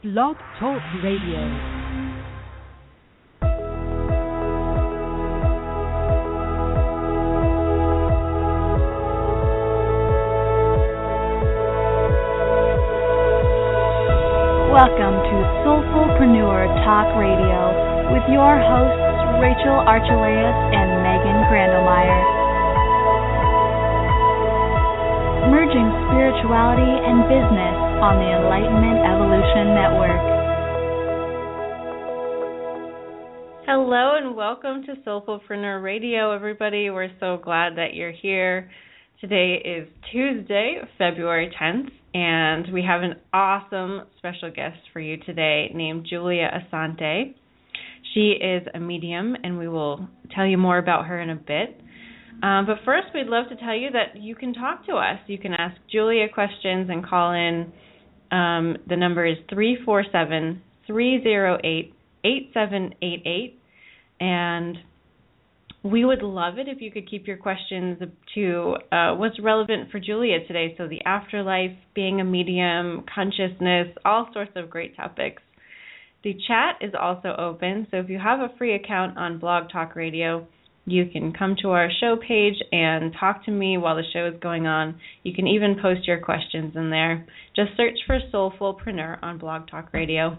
Blog Talk Radio. Welcome to Soulfulpreneur Talk Radio with your hosts Rachel Archelaus and Megan Grandelmeyer. Merging spirituality and business on the Enlightenment Evolution Network. Hello and welcome to Soulfulpreneur Radio, everybody. We're so glad that you're here. Today is Tuesday, February 10th, and we have an awesome special guest for you today named Julia Assante. She is a medium, and we will tell you more about her in a bit. Um, but first, we'd love to tell you that you can talk to us. You can ask Julia questions and call in. Um, the number is 347 308 8788. And we would love it if you could keep your questions to uh, what's relevant for Julia today. So, the afterlife, being a medium, consciousness, all sorts of great topics. The chat is also open, so if you have a free account on Blog Talk Radio, you can come to our show page and talk to me while the show is going on. You can even post your questions in there. Just search for Soulfulpreneur on Blog Talk Radio.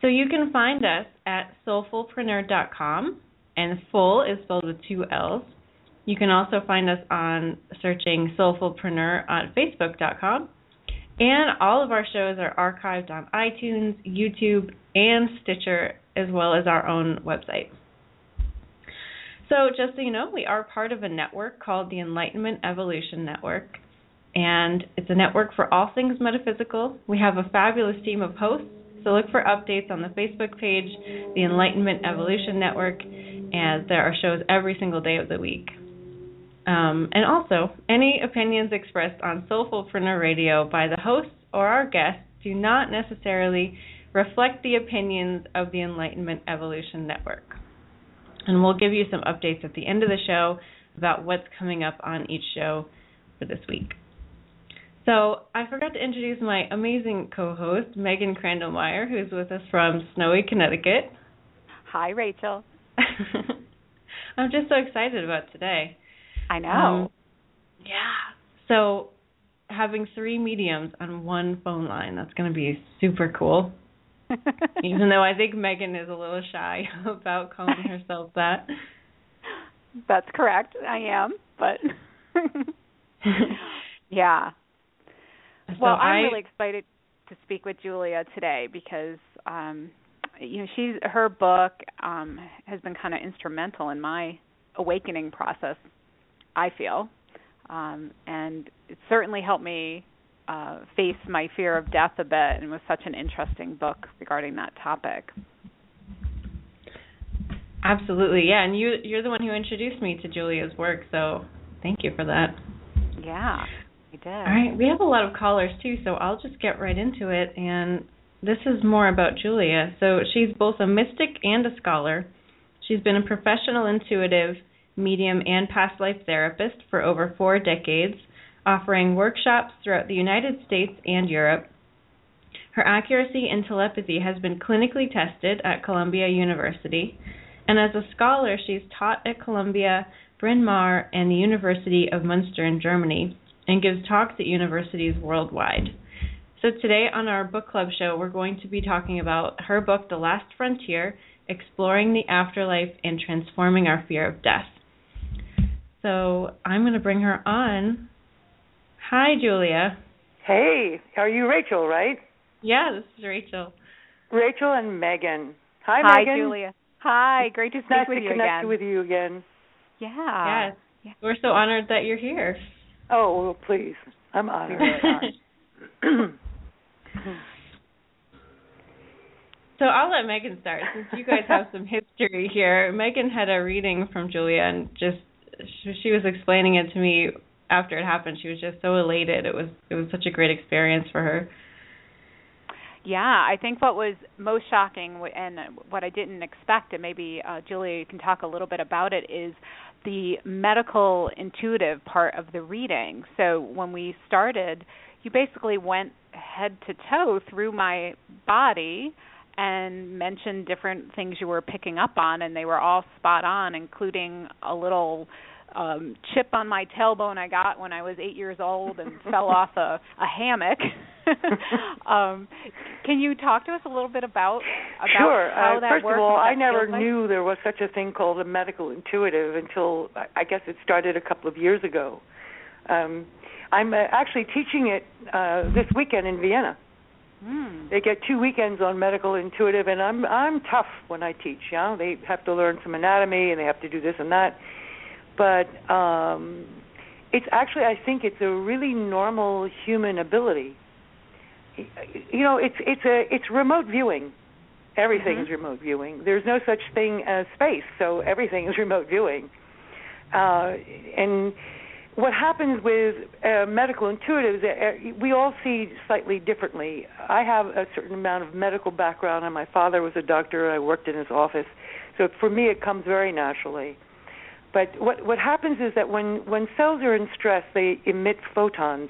So you can find us at soulfulpreneur.com, and full is spelled with two L's. You can also find us on searching Soulfulpreneur on Facebook.com. And all of our shows are archived on iTunes, YouTube, and Stitcher, as well as our own website. So, just so you know, we are part of a network called the Enlightenment Evolution Network, and it's a network for all things metaphysical. We have a fabulous team of hosts, so look for updates on the Facebook page, the Enlightenment Evolution Network, and there are shows every single day of the week. Um, and also, any opinions expressed on Soulfulpreneur Radio by the hosts or our guests do not necessarily reflect the opinions of the Enlightenment Evolution Network. And we'll give you some updates at the end of the show about what's coming up on each show for this week. So, I forgot to introduce my amazing co host, Megan Crandallmeyer, who's with us from Snowy, Connecticut. Hi, Rachel. I'm just so excited about today. I know. Um, yeah. So having three mediums on one phone line, that's going to be super cool. Even though I think Megan is a little shy about calling herself that. That's correct. I am, but yeah. So well, I, I'm really excited to speak with Julia today because um you know, she's her book um has been kind of instrumental in my awakening process I feel, um, and it certainly helped me uh, face my fear of death a bit, and was such an interesting book regarding that topic. Absolutely, yeah, and you you're the one who introduced me to Julia's work, so thank you for that. Yeah, I did. All right, we have a lot of callers too, so I'll just get right into it. And this is more about Julia. So she's both a mystic and a scholar. She's been a professional intuitive medium, and past life therapist for over four decades, offering workshops throughout the United States and Europe. Her accuracy in telepathy has been clinically tested at Columbia University, and as a scholar, she's taught at Columbia, Bryn Mawr, and the University of Munster in Germany, and gives talks at universities worldwide. So, today on our book club show, we're going to be talking about her book, The Last Frontier Exploring the Afterlife and Transforming Our Fear of Death. So I'm going to bring her on. Hi, Julia. Hey, are you Rachel, right? Yeah, this is Rachel. Rachel and Megan. Hi, Hi, Megan. Hi, Julia. Hi, great to speak nice with to you connect again. with you again. Yeah. yes. Yeah. We're so honored that you're here. Oh, well, please. I'm honored. so I'll let Megan start since you guys have some history here. Megan had a reading from Julia and just she was explaining it to me after it happened. She was just so elated. It was it was such a great experience for her. Yeah, I think what was most shocking and what I didn't expect, and maybe uh, Julia can talk a little bit about it, is the medical intuitive part of the reading. So when we started, you basically went head to toe through my body and mentioned different things you were picking up on and they were all spot on including a little um chip on my tailbone I got when I was 8 years old and fell off a a hammock. um can you talk to us a little bit about about sure. how uh, that first works of all, I never like? knew there was such a thing called a medical intuitive until I- I guess it started a couple of years ago. Um I'm uh, actually teaching it uh this weekend in Vienna. Hmm. They get two weekends on medical intuitive, and I'm I'm tough when I teach. You know, they have to learn some anatomy and they have to do this and that. But um, it's actually I think it's a really normal human ability. You know, it's it's a it's remote viewing. Everything is remote viewing. There's no such thing as space, so everything is remote viewing. Uh, and what happens with uh, medical intuitives, uh, we all see slightly differently. I have a certain amount of medical background, and my father was a doctor. I worked in his office, so for me it comes very naturally. But what what happens is that when when cells are in stress, they emit photons,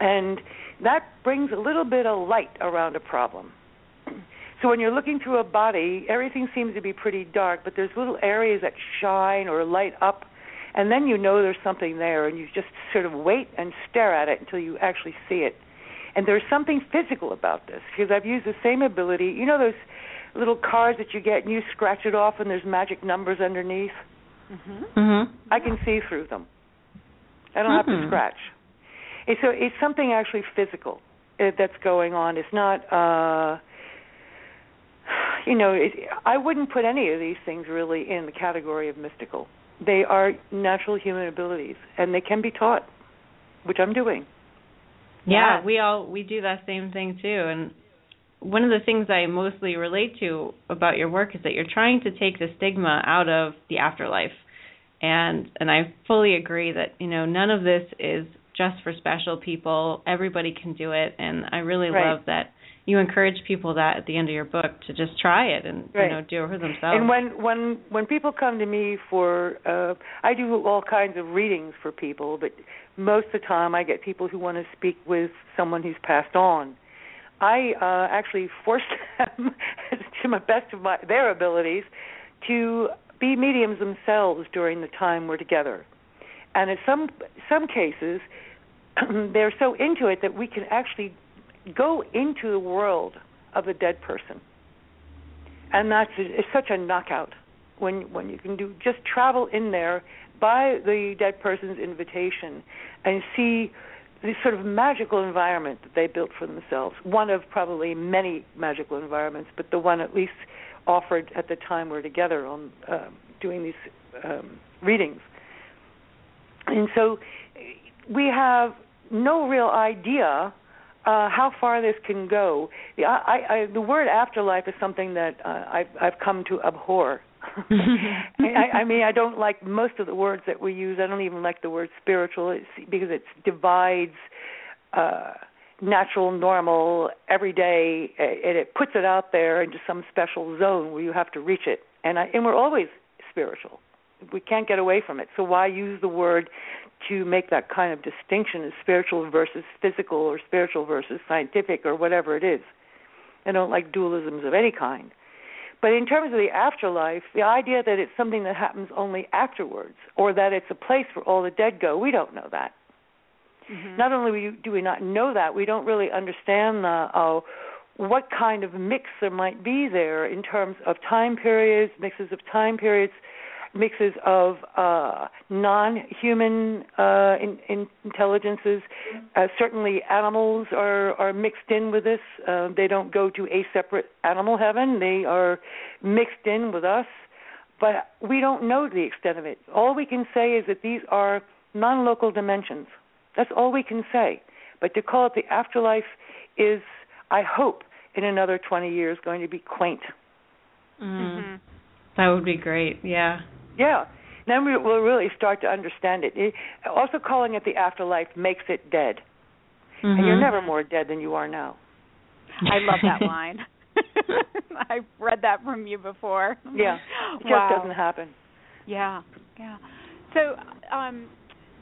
and that brings a little bit of light around a problem. So when you're looking through a body, everything seems to be pretty dark, but there's little areas that shine or light up and then you know there's something there and you just sort of wait and stare at it until you actually see it. And there's something physical about this because i've used the same ability. You know those little cards that you get and you scratch it off and there's magic numbers underneath Mhm. Mhm. i can see through them i don't have to Mhm. scratch and so it's something actually physical uh, that's going on it's not uh you know it, i wouldn't put any of these things really in the category of mystical they are natural human abilities and they can be taught which i'm doing Yeah, Yeah. we all we do that same thing too and one of the things I mostly relate to about your work is that you're trying to take the stigma out of the afterlife. And and I fully agree that, you know, none of this is just for special people. Everybody can do it and I really Right. love that you encourage people that at the end of your book to just try it and Right. you know do it for themselves. And when when when people come to me for uh I do all kinds of readings for people, but most of the time I get people who want to speak with someone who's passed on. I uh actually force them to my best of my their abilities to be mediums themselves during the time we're together. And in some some cases they're so into it that we can actually go into the world of the dead person and that's it's such a knockout when when you can do just travel in there by the dead person's invitation and see this sort of magical environment that they built for themselves one of probably many magical environments but the one at least offered at the time we're together on uh, doing these um, readings and so we have no real idea uh, how far this can go. The, I, I, the word afterlife is something that uh, I've, I've come to abhor. I, I mean, I don't like most of the words that we use. I don't even like the word spiritual it's, because it divides uh, natural, normal, everyday, and it puts it out there into some special zone where you have to reach it. And I, and we're always spiritual. We can't get away from it. So why use the word to make that kind of distinction as spiritual versus physical or spiritual versus scientific or whatever it is. I don't like dualisms of any kind. But in terms of the afterlife, the idea that it's something that happens only afterwards or that it's a place where all the dead go, we don't know that. Mhm. Not only do we not know that, we don't really understand the, uh, what kind of mix there might be there in terms of time periods, mixes of time periods, mixes of uh, non-human uh, in, in intelligences. Uh, certainly, animals are are mixed in with this. Uh, they don't go to a separate animal heaven. They are mixed in with us, but we don't know the extent of it. All we can say is that these are non-local dimensions. That's all we can say. But to call it the afterlife is, I hope, in another 20 years, going to be quaint. Mm. Mhm. That would be great. Yeah. Yeah. Then we will really start to understand it. it. Also, calling it the afterlife makes it dead, and you're Mhm. never more dead than you are now. I love that line. I've read that from you before. Yeah, it just wow. doesn't happen. Yeah, yeah. So, um,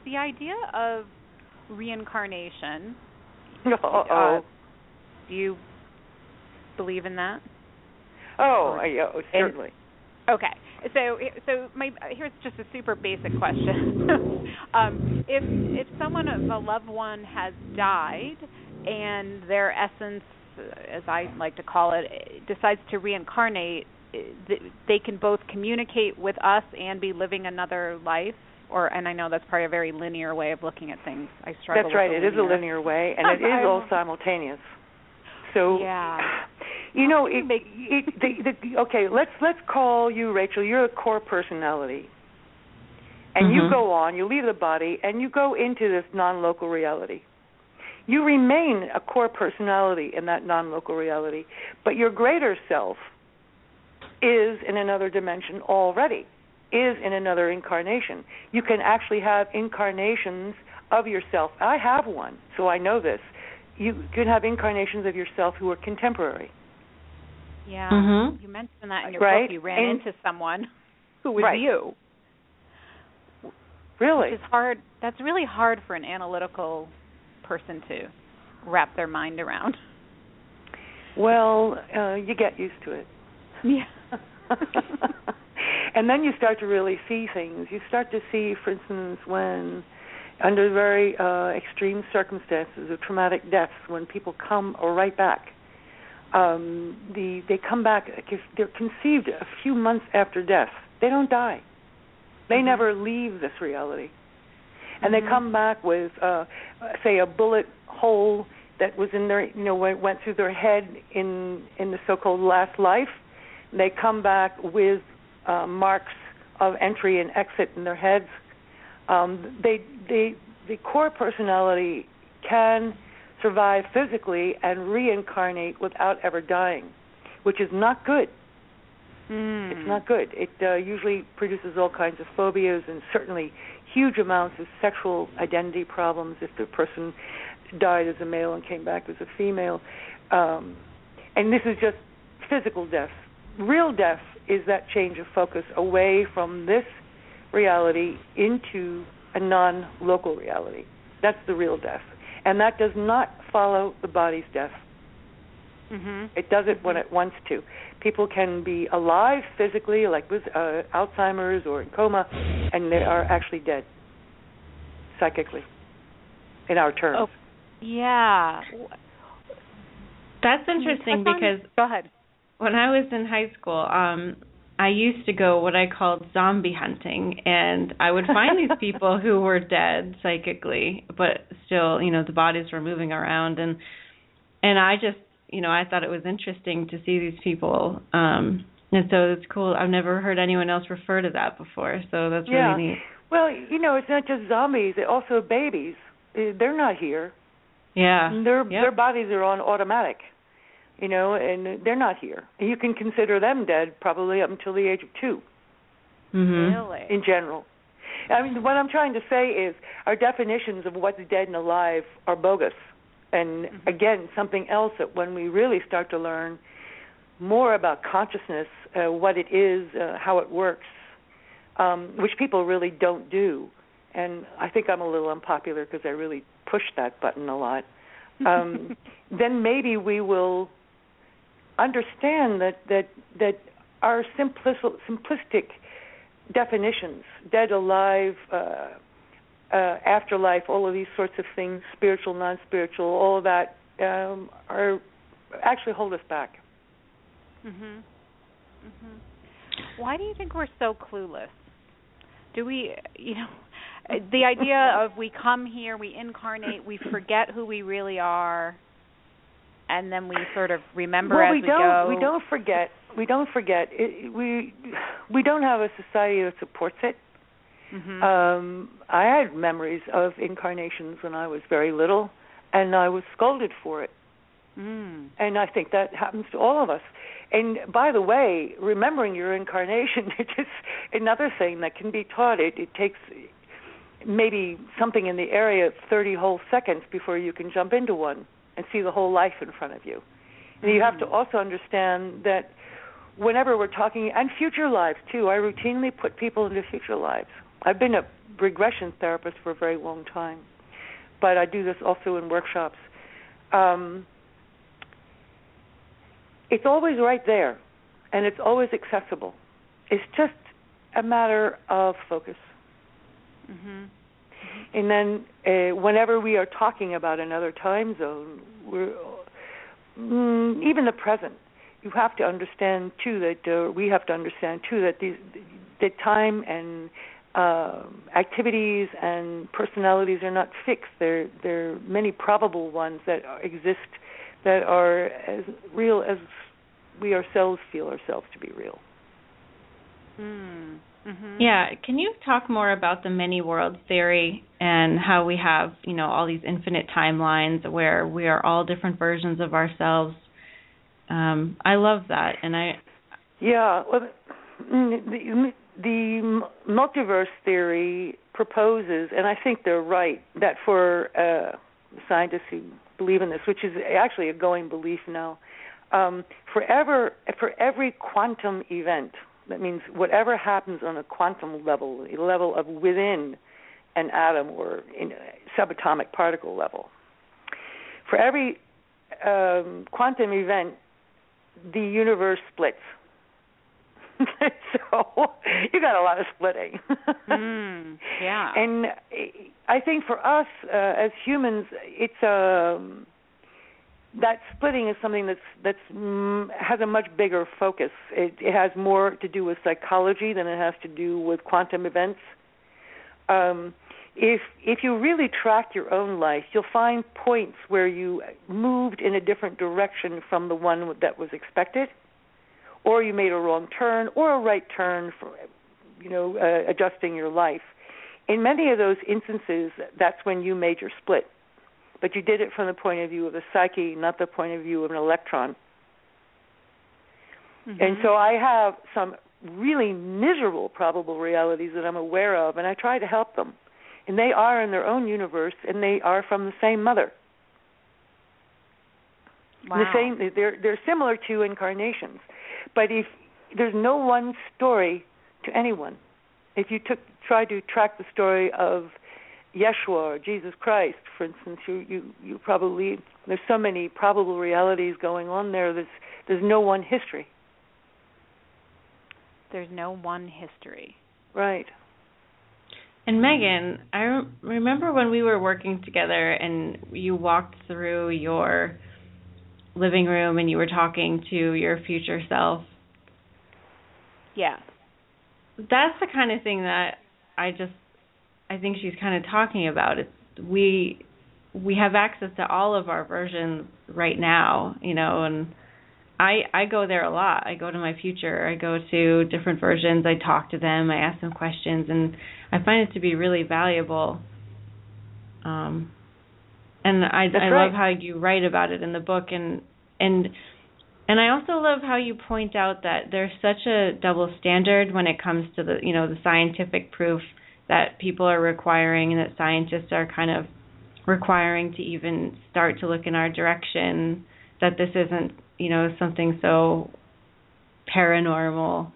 the idea of reincarnation, Uh-oh. Uh, do you believe in that? Oh, yeah, oh, certainly. Okay. So so my here's just a super basic question. um, if if someone of a loved one has died and their essence as I like to call it decides to reincarnate they can both communicate with us and be living another life or and I know that's probably a very linear way of looking at things. I struggle That's right. It is a linear way and it is all simultaneous. So yeah. You know, it, it, the, the, okay. Let's let's call you Rachel. You're a core personality, and mm-hmm. you go on. You leave the body, and you go into this non-local reality. You remain a core personality in that non-local reality, but your greater self is in another dimension already. Is in another incarnation. You can actually have incarnations of yourself. I have one, so I know this. You can have incarnations of yourself who are contemporary. Yeah. Mm-hmm. You mentioned that in your right? book. You ran and, into someone who was right. you. Really? It's hard. That's really hard for an analytical person to wrap their mind around. Well, uh, you get used to it. Yeah. and then you start to really see things. You start to see, for instance, when under very uh, extreme circumstances of traumatic deaths, when people come or right back um, the they come back they're conceived a few months after death. They don't die. They mm-hmm. never leave this reality, and mm-hmm. they come back with, uh, say, a bullet hole that was in their, you know, went through their head in in the so-called last life. They come back with uh, marks of entry and exit in their heads. Um, they they the core personality can survive physically and reincarnate without ever dying, which is not good. Mm. It's not good. It uh, usually produces all kinds of phobias and certainly huge amounts of sexual identity problems if the person died as a male and came back as a female. Um, and this is just physical death. Real death is that change of focus away from this reality into a non local reality. That's the real death and that does not follow the body's death. Mm-hmm. It does it when it wants to. People can be alive physically, like with uh, Alzheimer's or in coma, and they are actually dead psychically, in our terms. Oh, yeah. That's interesting because go ahead. When I was in high school, um, I used to go what I called zombie hunting, and I would find these people who were dead psychically, but still, you know, the bodies were moving around, and and I just, you know, I thought it was interesting to see these people, um, and so it's cool. I've never heard anyone else refer to that before, so that's yeah. really neat. Well, you know, it's not just zombies; they're also babies. They're not here. Yeah. Their yep. their bodies are on automatic you know, and they're not here. You can consider them dead probably up until the age of 2 mm-hmm. Really? In general. I mean, what I'm trying to say is our definitions of what's dead and alive are bogus. And mm-hmm. again, something else that when we really start to learn more about consciousness, uh, what it is, uh, how it works, um, which people really don't do. And I think I'm a little unpopular because I really push that button a lot. Um, then maybe we will understand that that that our simplistic, simplistic definitions, dead, alive, uh, uh, afterlife, all of these sorts of things, spiritual, non-spiritual, all of that, um, are actually hold us back. Mhm. Mhm. Why do you think we're so clueless? Do we, you know, the idea of we come here, we incarnate, we forget who we really are, and then we sort of remember well, as we, we don't, go. We don't forget. We don't forget. It, we we don't have a society that supports it. Mm-hmm. Um, I had memories of incarnations when I was very little, and I was scolded for it. Mm. And I think that happens to all of us. And by the way, remembering your incarnation is just another thing that can be taught. It, it takes maybe something in the area of 30 whole seconds before you can jump into one and see the whole life in front of you. And you have to Mm-hmm. also understand that whenever we're talking, and future lives too, I routinely put people into future lives. I've been a regression therapist for a very long time, but I do this also in workshops. um, it's always right there, and it's always accessible. It's just a matter of focus. Mm-hmm. And then, uh, whenever we are talking about another time zone, we're mm, even the present. You have to understand too that uh, we have to understand too that these that time and uh, activities and personalities are not fixed. There, there are many probable ones that exist that are as real as we ourselves feel ourselves to be real. Mm. Mm-hmm. Yeah, can you talk more about the many worlds theory and how we have, you know, all these infinite timelines where we are all different versions of ourselves? Um, I love that, and I. Yeah, well, the, the multiverse theory proposes, and I think they're right, that for uh, scientists who believe in this, which is actually a going belief now, um, for ever, for every quantum event that means whatever happens on a quantum level, a level of within an atom or in subatomic particle level. For every um, quantum event, the universe splits. so you got a lot of splitting. mm, yeah. And I think for us uh, as humans, it's a um, that splitting is something that's that's mm, has a much bigger focus. It, it has more to do with psychology than it has to do with quantum events. Um, if if you really track your own life, you'll find points where you moved in a different direction from the one that was expected, or you made a wrong turn or a right turn for you know uh, adjusting your life. In many of those instances, that's when you made your split but you did it from the point of view of the psyche, not the point of view of an electron. Mm-hmm. And so I have some really miserable probable realities that I'm aware of, and I try to help them. And they are in their own universe, and they are from the same mother. Wow. The same, they're they're similar to incarnations, but if there's no one story to anyone, if you took try to track the story of Yeshua or Jesus Christ, for instance, you you you probably there's so many probable realities going on there. There's there's no one history. There's no one history. Right. And Megan, I re- remember when we were working together and you walked through your living room and you were talking to your future self. Yeah. That's the kind of thing that I just I think she's kind of talking about. It's we we have access to all of our versions right now, you know, and I I go there a lot. I go to my future. I go to different versions. I talk to them. I ask them questions, and I find it to be really valuable. Um, and I That's I right. love how you write about it in the book, and and and I also love how you point out that there's such a double standard when it comes to the you know the scientific proof that people are requiring and that scientists are kind of requiring to even start to look in our direction that this isn't you know something so paranormal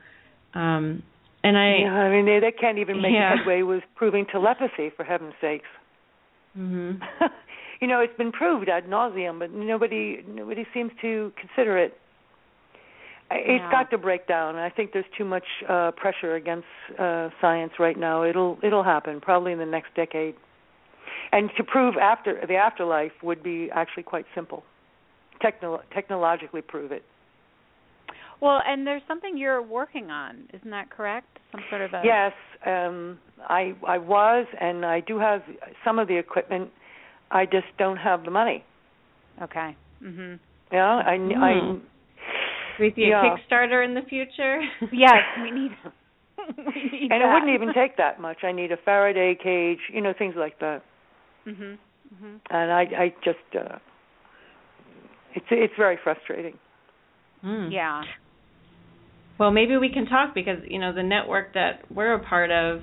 um and i yeah, I mean they, they can't even make Yeah. headway with proving telepathy for heaven's sakes. mm-hmm. you know, it's been proved ad nauseum, but nobody nobody seems to consider it. I- It's Yeah. got to break down. I think there's too much uh pressure against uh science right now. It'll it'll happen probably in the next decade. And to prove after the afterlife would be actually quite simple. Techno- technologically prove it. Well, and there's something you're working on, isn't that correct? Some sort of a Yes, um I I was and I do have some of the equipment. I just don't have the money. Okay. Mhm. Yeah, I Hmm. I we see Yeah. a kickstarter in the future Yes, we need. we need and it wouldn't even take that much. I need a Faraday cage, you know, things like that. Mhm. Mhm. And I I just uh it's it's very frustrating. Mm. Yeah. Well, maybe we can talk because you know the network that we're a part of.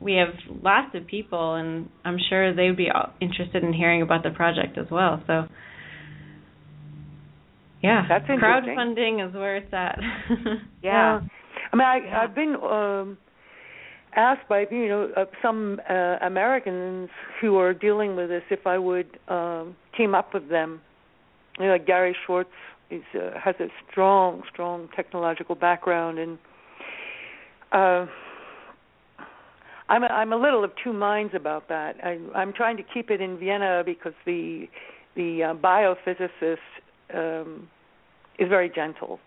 We have lots of people, and I'm sure they'd be interested in hearing about the project as well. So, yeah, That's interesting. crowdfunding is where it's at. Yeah. I mean, I Yeah. I've been um asked by you know uh, some uh, Americans who are dealing with this if I would um team up with them you know, like Gary Schwartz is uh, has a strong, strong technological background, and uh, I'm a, I'm a little of two minds about that. I, I'm trying to keep it in Vienna because the the uh, biophysicist um, is very gentle,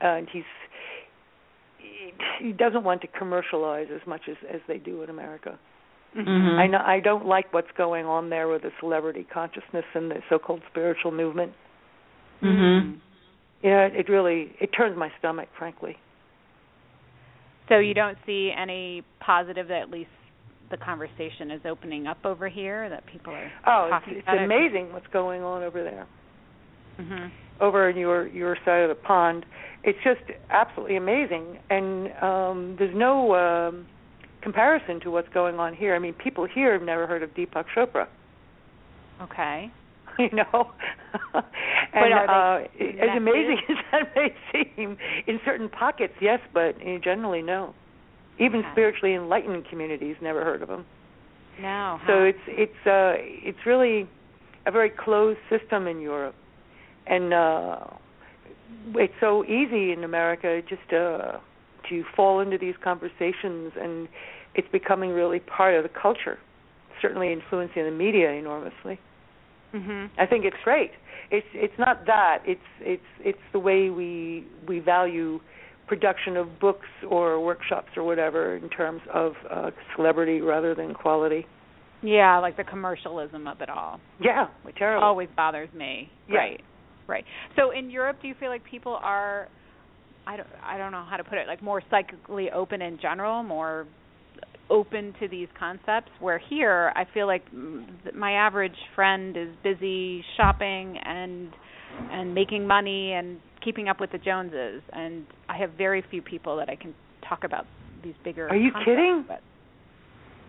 and he's he doesn't want to commercialize as much as as they do in America. Mm-hmm. I know I don't like what's going on there with the celebrity consciousness and the so-called spiritual movement. Mhm. Yeah, it really it turns my stomach, frankly. So you don't see any positive that at least the conversation is opening up over here that people are Oh, talking it's, it's about it? amazing what's going on over there. Mhm. over in your your side of the pond. It's just absolutely amazing, and um, there's no um, comparison to what's going on here. I mean, people here have never heard of Deepak Chopra, Okay. you know. But and uh, as amazing as that may seem, in certain pockets, yes, but generally, no. Even Okay. spiritually enlightened communities never heard of them. No. So huh? it's it's uh it's really a very closed system in Europe, and uh it's so easy in America just uh to fall into these conversations, and it's becoming really part of the culture. Certainly influencing the media enormously. Mhm. I think it's great. It's it's not that. It's it's it's the way we we value production of books or workshops or whatever in terms of uh celebrity rather than quality. Yeah, like the commercialism of it all. Yeah, terrible. Always bothers me. Yeah. Right. Right. So in Europe, do you feel like people are I don't I don't know how to put it, like more psychically open in general, more open to these concepts where here I feel like my average friend is busy shopping and and making money and keeping up with the Joneses and I have very few people that I can talk about these bigger Are you kidding? with.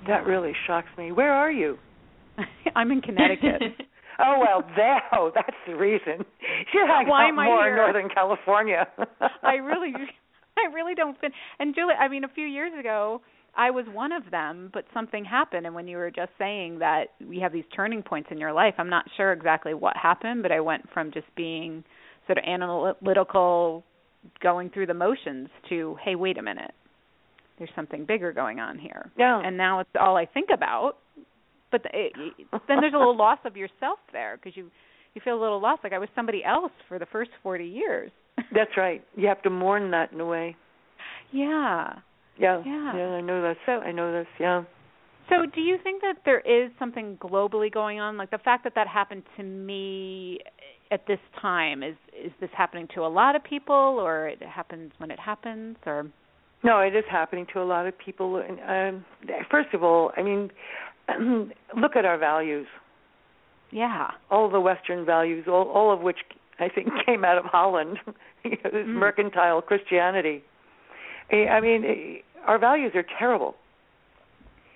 That really shocks me. Where are you? I'm in Connecticut. Oh well, there. Oh, that's the reason. You hang Why out am I more here? in Northern California. I really, I really don't fit. And Julie, I mean, a few years ago, I was one of them, but something happened. And when you were just saying that we have these turning points in your life, I'm not sure exactly what happened, but I went from just being sort of analytical, going through the motions, to hey, wait a minute, there's something bigger going on here. Yeah. And now it's all I think about. But the, it, then there's a little loss of yourself there because you you feel a little lost, like I was somebody else for the first 40 years. That's right. You have to mourn that in a way. Yeah. Yeah. Yeah. I know this. So- I know this. Yeah. So, do you think that there is something globally going on? Like the fact that that happened to me at this time is is this happening to a lot of people, or it happens when it happens, or No, it is happening to a lot of people. And um, first of all, I mean, look at our values. yeah, all the Western values, all, all of which I think came out of Holland, you know, this Mm. mercantile Christianity. I mean, eh, our values are terrible,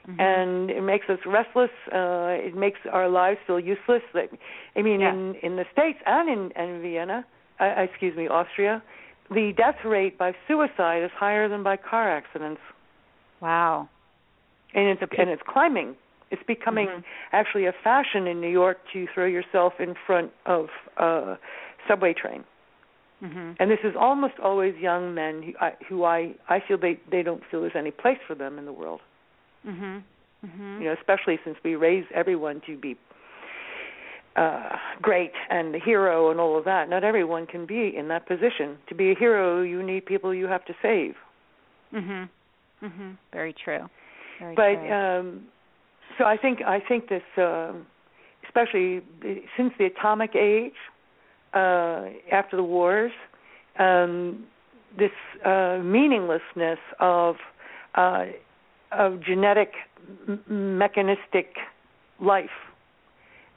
Mhm. and it makes us restless. Uh, it makes our lives feel useless. I mean, Yeah. in in the states and in, in Vienna, uh, excuse me, Austria, the death rate by suicide is higher than by car accidents, wow, and it's and it's climbing. It's becoming Mhm. actually a fashion in New York to throw yourself in front of a subway train. mhm, And this is almost always young men who I, who I I feel they they don't feel there's any place for them in the world. mhm, mhm, You know, especially since we raise everyone to be uh great and the hero and all of that. Not everyone can be in that position. To be a hero, you need people you have to save. mhm, mhm. Very true. Very but true. um so I think I think this um especially since the atomic age uh after the wars um this uh meaninglessness of uh of genetic m- mechanistic life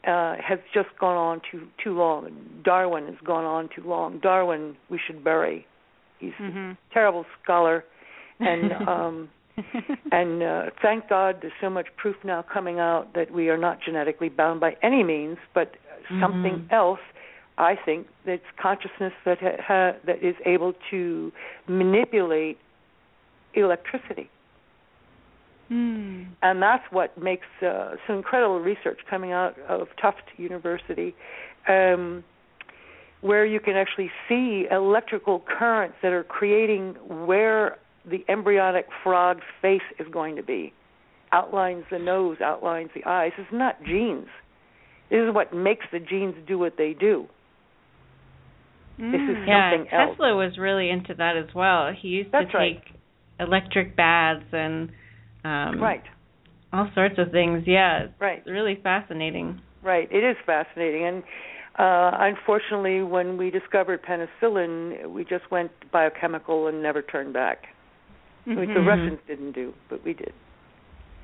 uh has just gone on too too long. Darwin has gone on too long. Darwin we should bury. He's Mhm. a terrible scholar. And um and uh, thank God there's so much proof now coming out that we are not genetically bound by any means, but something Mhm. else. I think that's consciousness that ha- ha- that is able to manipulate electricity, Hmm. and that's what makes uh, some incredible research coming out of Tufts University. Um, where you can actually see electrical currents that are creating where the embryonic frog's face is going to be. Outlines the nose, outlines the eyes. It's not genes. This is what makes the genes do what they do. Mm. This is yeah, something else. Tesla was really into that as well. He used That's to right. take electric baths and um Right, all sorts of things. Yeah, it's right, really fascinating. right. It is fascinating. And uh, unfortunately, when we discovered penicillin, we just went biochemical and never turned back. Which the. Russians didn't do, but we did.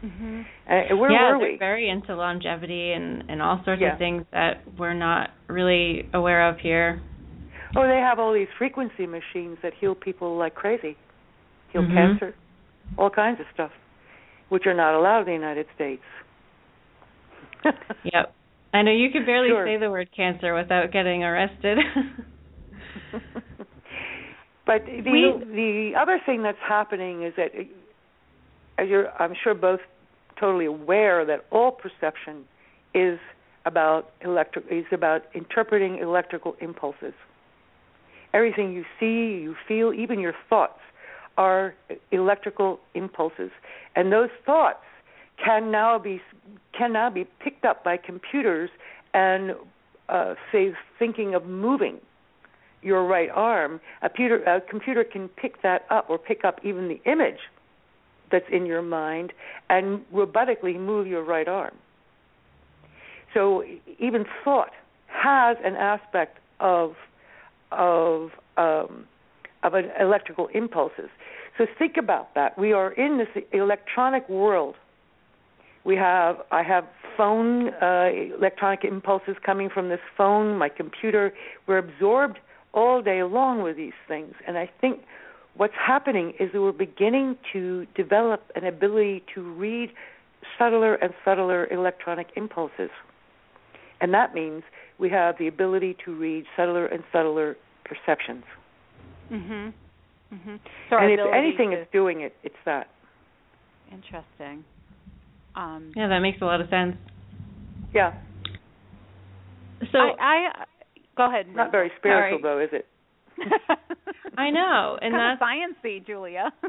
Mhm. And where yeah, were they're we? very into longevity and and all sorts Yeah. of things that we're not really aware of here. Oh, they have all these frequency machines that heal people like crazy, heal Mhm. cancer, all kinds of stuff, which are not allowed in the United States. Yep. I know you can barely Sure. say the word cancer without getting arrested. but the We- the other thing that's happening is that, as you're, I'm sure both totally aware that all perception is about electric is about interpreting electrical impulses. Everything you see, you feel, even your thoughts are electrical impulses, and those thoughts can now be can now be picked up by computers and uh, say thinking of moving your right arm. A computer a computer can pick that up or pick up even the image that's in your mind and robotically move your right arm. So even thought has an aspect of of um, of an electrical impulses. So think about that. We are in this electronic world. We have I have phone uh, electronic impulses coming from this phone, my computer. We're absorbed all day long with these things, and I think what's happening is that we're beginning to develop an ability to read subtler and subtler electronic impulses. And that means we have the ability to read subtler and subtler perceptions. Mhm. Mhm. So and if anything to, is doing it, it's that. interesting. Um yeah, that makes a lot of sense. Yeah. So I, I go ahead. Not very spiritual Sorry. though, is it? I know, and kind of that's sciencey, Julia.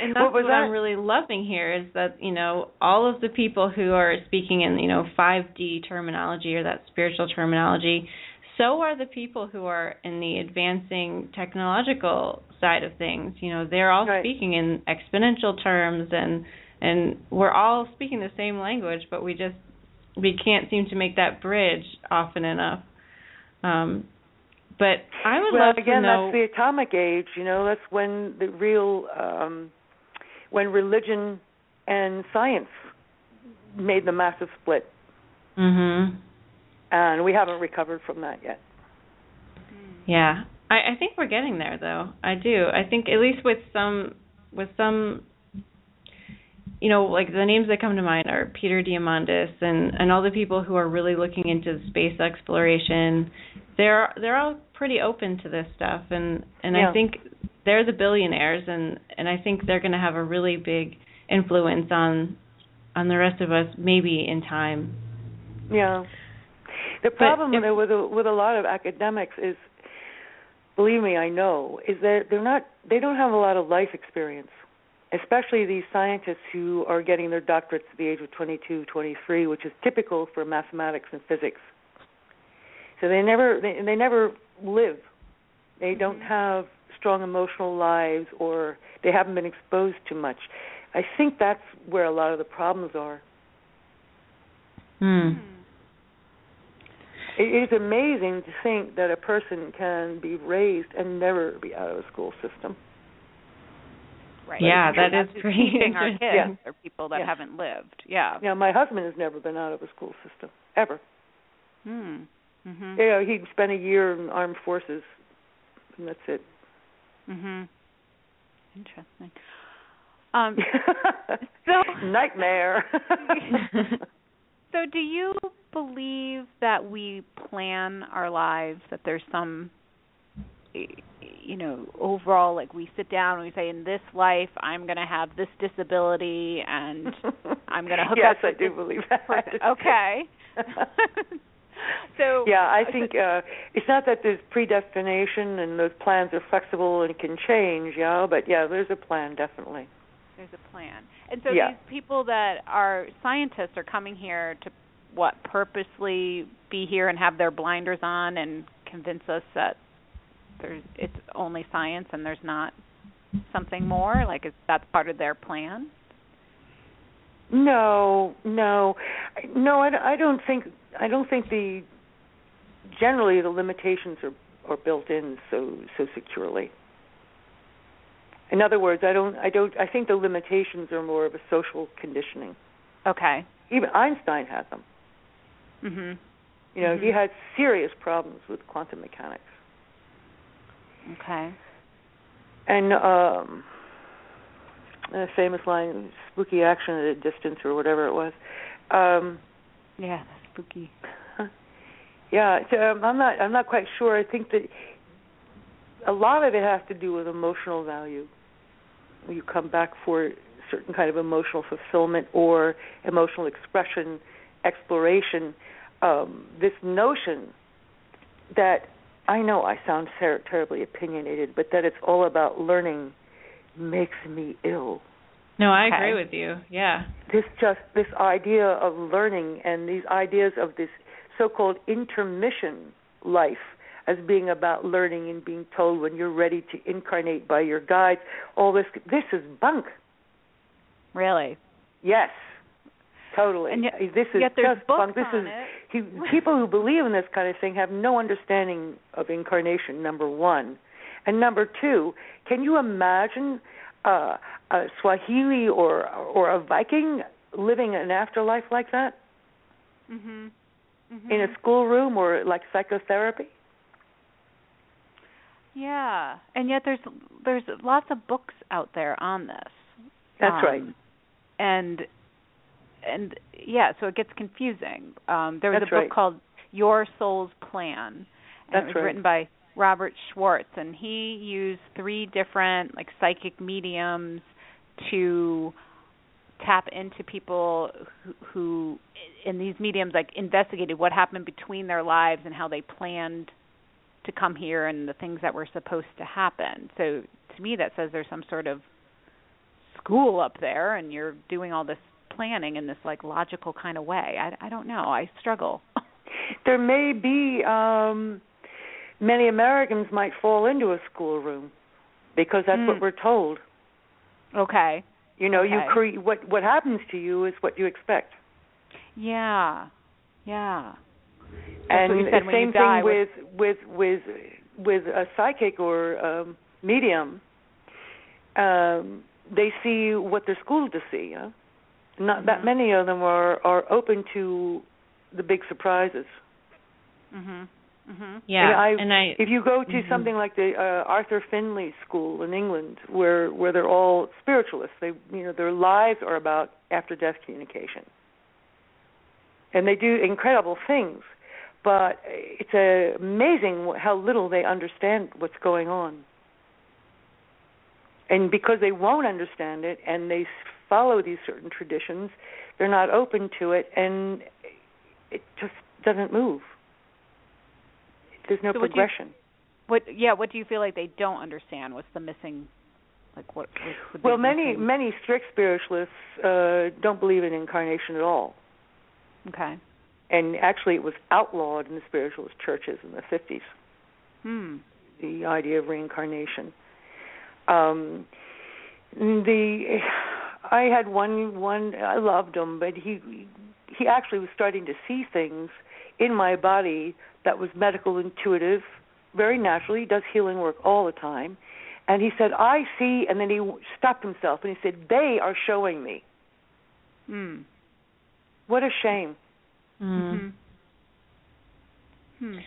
and What that's was what, I'm really loving here is that you know all of the people who are speaking in you know 5D terminology or that spiritual terminology, so are the people who are in the advancing technological side of things. You know, they're all Right. speaking in exponential terms and and we're all speaking the same language, but we just we can't seem to make that bridge often enough. Um, but I would well, love again, to know. that's the atomic age. You know, that's when the real, um, when religion and science made the massive split, mhm. and we haven't recovered from that yet. Yeah, I, I think we're getting there, though. I do. I think at least with some, with some, you know, like the names that come to mind are Peter Diamandis and and all the people who are really looking into space exploration. They're they're all pretty open to this stuff, and and Yeah. I think they're the billionaires, and and I think they're going to have a really big influence on on the rest of us, maybe in time. Yeah. The problem if- with a, with a lot of academics is, believe me, I know, is that they're not they don't have a lot of life experience, especially these scientists who are getting their doctorates at the age of 22, 23, which is typical for mathematics and physics. So they never they, they never live. They don't have strong emotional lives or they haven't been exposed to much. I think that's where a lot of the problems are. Hmm. It is amazing to think that a person can be raised and never be out of a school system. Right. Yeah, that is pretty teaching our kids interesting. or people that Yeah. haven't lived. Yeah. Know, my husband has never been out of a school system ever. Hmm. Mhm. You know, he spent a year in armed forces, and that's it. Mhm. Interesting. Um so nightmare. so do you believe that we plan our lives that there's some you know overall like we sit down and we say in this life I'm going to have this disability and I'm going to hook up yes, up I do believe that. person. Okay. so yeah, I think uh it's not that there's predestination and those plans are flexible and can change, you know, but yeah, there's a plan definitely. There's a plan. And so Yeah. these people that are scientists are coming here to what purposely be here and have their blinders on and convince us that there's it's only science and there's not something more like is that's part of their plan No, no, no. I, I don't think I don't think the generally the limitations are are built in so so securely. In other words, I don't I don't I think the limitations are more of a social conditioning. okay Even Einstein had them. mhm You know, he Mhm. had serious problems with quantum mechanics. Okay And um a famous line, spooky action at a distance or whatever it was. Um yeah spooky Yeah, so, um, I'm not. I'm not quite sure. I think that a lot of it has to do with emotional value. You come back for certain kind of emotional fulfillment or emotional expression, exploration. Um, this notion that I know I sound ter- terribly opinionated, but that it's all about learning makes me ill. No, I agree with you. Yeah. This just this idea of learning and these ideas of this so-called intermission life as being about learning and being told when you're ready to incarnate by your guides. All this this is bunk. really Yes, totally. And yet- this is yet there's just books. This on is it. he, people who believe in this kind of thing have no understanding of incarnation. Number one, and number two, can you imagine uh, a Swahili or or a Viking living an afterlife like that mhm mhm in a schoolroom or like psychotherapy? yeah and yet there's there's lots of books out there on this That's Um, right. and and yeah, so it gets confusing. Um, there was That's a book right. called Your Soul's Plan, and That's it was right. written by Robert Schwartz, and he used three different like psychic mediums to tap into people who, who in these mediums like investigated what happened between their lives and how they planned to come here and the things that were supposed to happen. So to me that says there's some sort of school up there and you're doing all this planning in this like logical kind of way. I I don't know. I struggle. There may be um many Americans might fall into a schoolroom because that's Hmm. what we're told. okay. You know, you Okay. create what what happens to you is what you expect. Yeah. Yeah. That's and you the same thing with with with with a psychic or um medium um they see what they're schooled to see you know? not that Mhm. many of them are are open to the big surprises Mhm. Mhm. Yeah. I, and I if you go to Mhm. something like the uh, Arthur Findlay School in England, where where they're all spiritualists, they you know their lives are about after death communication, and they do incredible things. But it's uh, amazing how little they understand what's going on, and because they won't understand it and they s- follow these certain traditions, they're not open to it, and it just doesn't move. There's no So what do you- progression. What yeah, what do you feel like they don't understand? What's the missing like what, what Well, many missing? many strict spiritualists uh, don't believe in incarnation at all, Okay. and actually, it was outlawed in the spiritualist churches in the 50s. Hmm. The idea of reincarnation. Um, the I had one one I loved him, but he he actually was starting to see things in my body that was medical intuitive, very naturally. He does healing work all the time. And he said, "I see," and then he stopped himself and he said, "They are showing me." Hmm. What a shame. mm. Mhm. Hmm.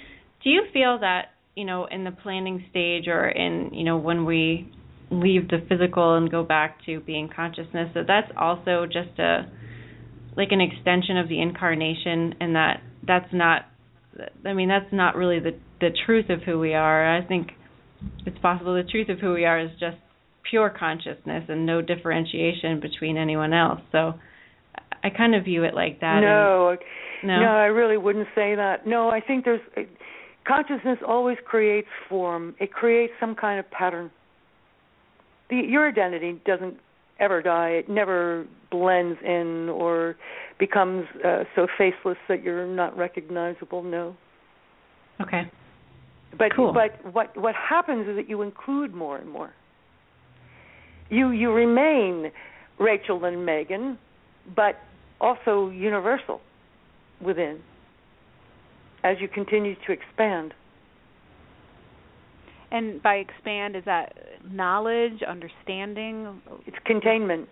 Do you feel that, you know, in the planning stage or in, you know, when we leave the physical and go back to being consciousness So that's also just a like an extension of the incarnation and that that's not I mean that's not really the the truth of who we are. I think it's possible the truth of who we are is just pure consciousness and no differentiation between anyone else. So I kind of view it like that. No, and, no, no, I really wouldn't say that. No, I think there's consciousness always creates form. It creates some kind of pattern. The, your identity doesn't ever die. It never blends in or becomes uh, so faceless that you're not recognizable. No. Okay. But cool. but what what happens is that you include more and more. You you remain Rachel and Megan, but also universal within as you continue to expand. And by expand, is that knowledge, understanding? It's containment.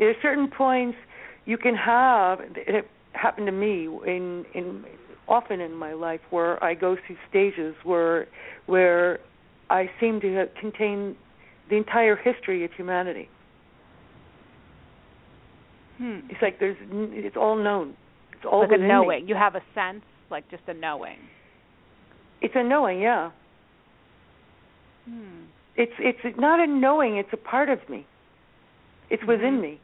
At certain points, you can have. It happened to me in in often in my life where I go through stages where where I seem to contain the entire history of humanity. Hmm. It's like there's it's all known. It's all like a knowing. Me. You have a sense, like just a knowing. It's a knowing, yeah. Hmm. It's it's not a knowing. It's a part of me. It's mm-hmm. within me.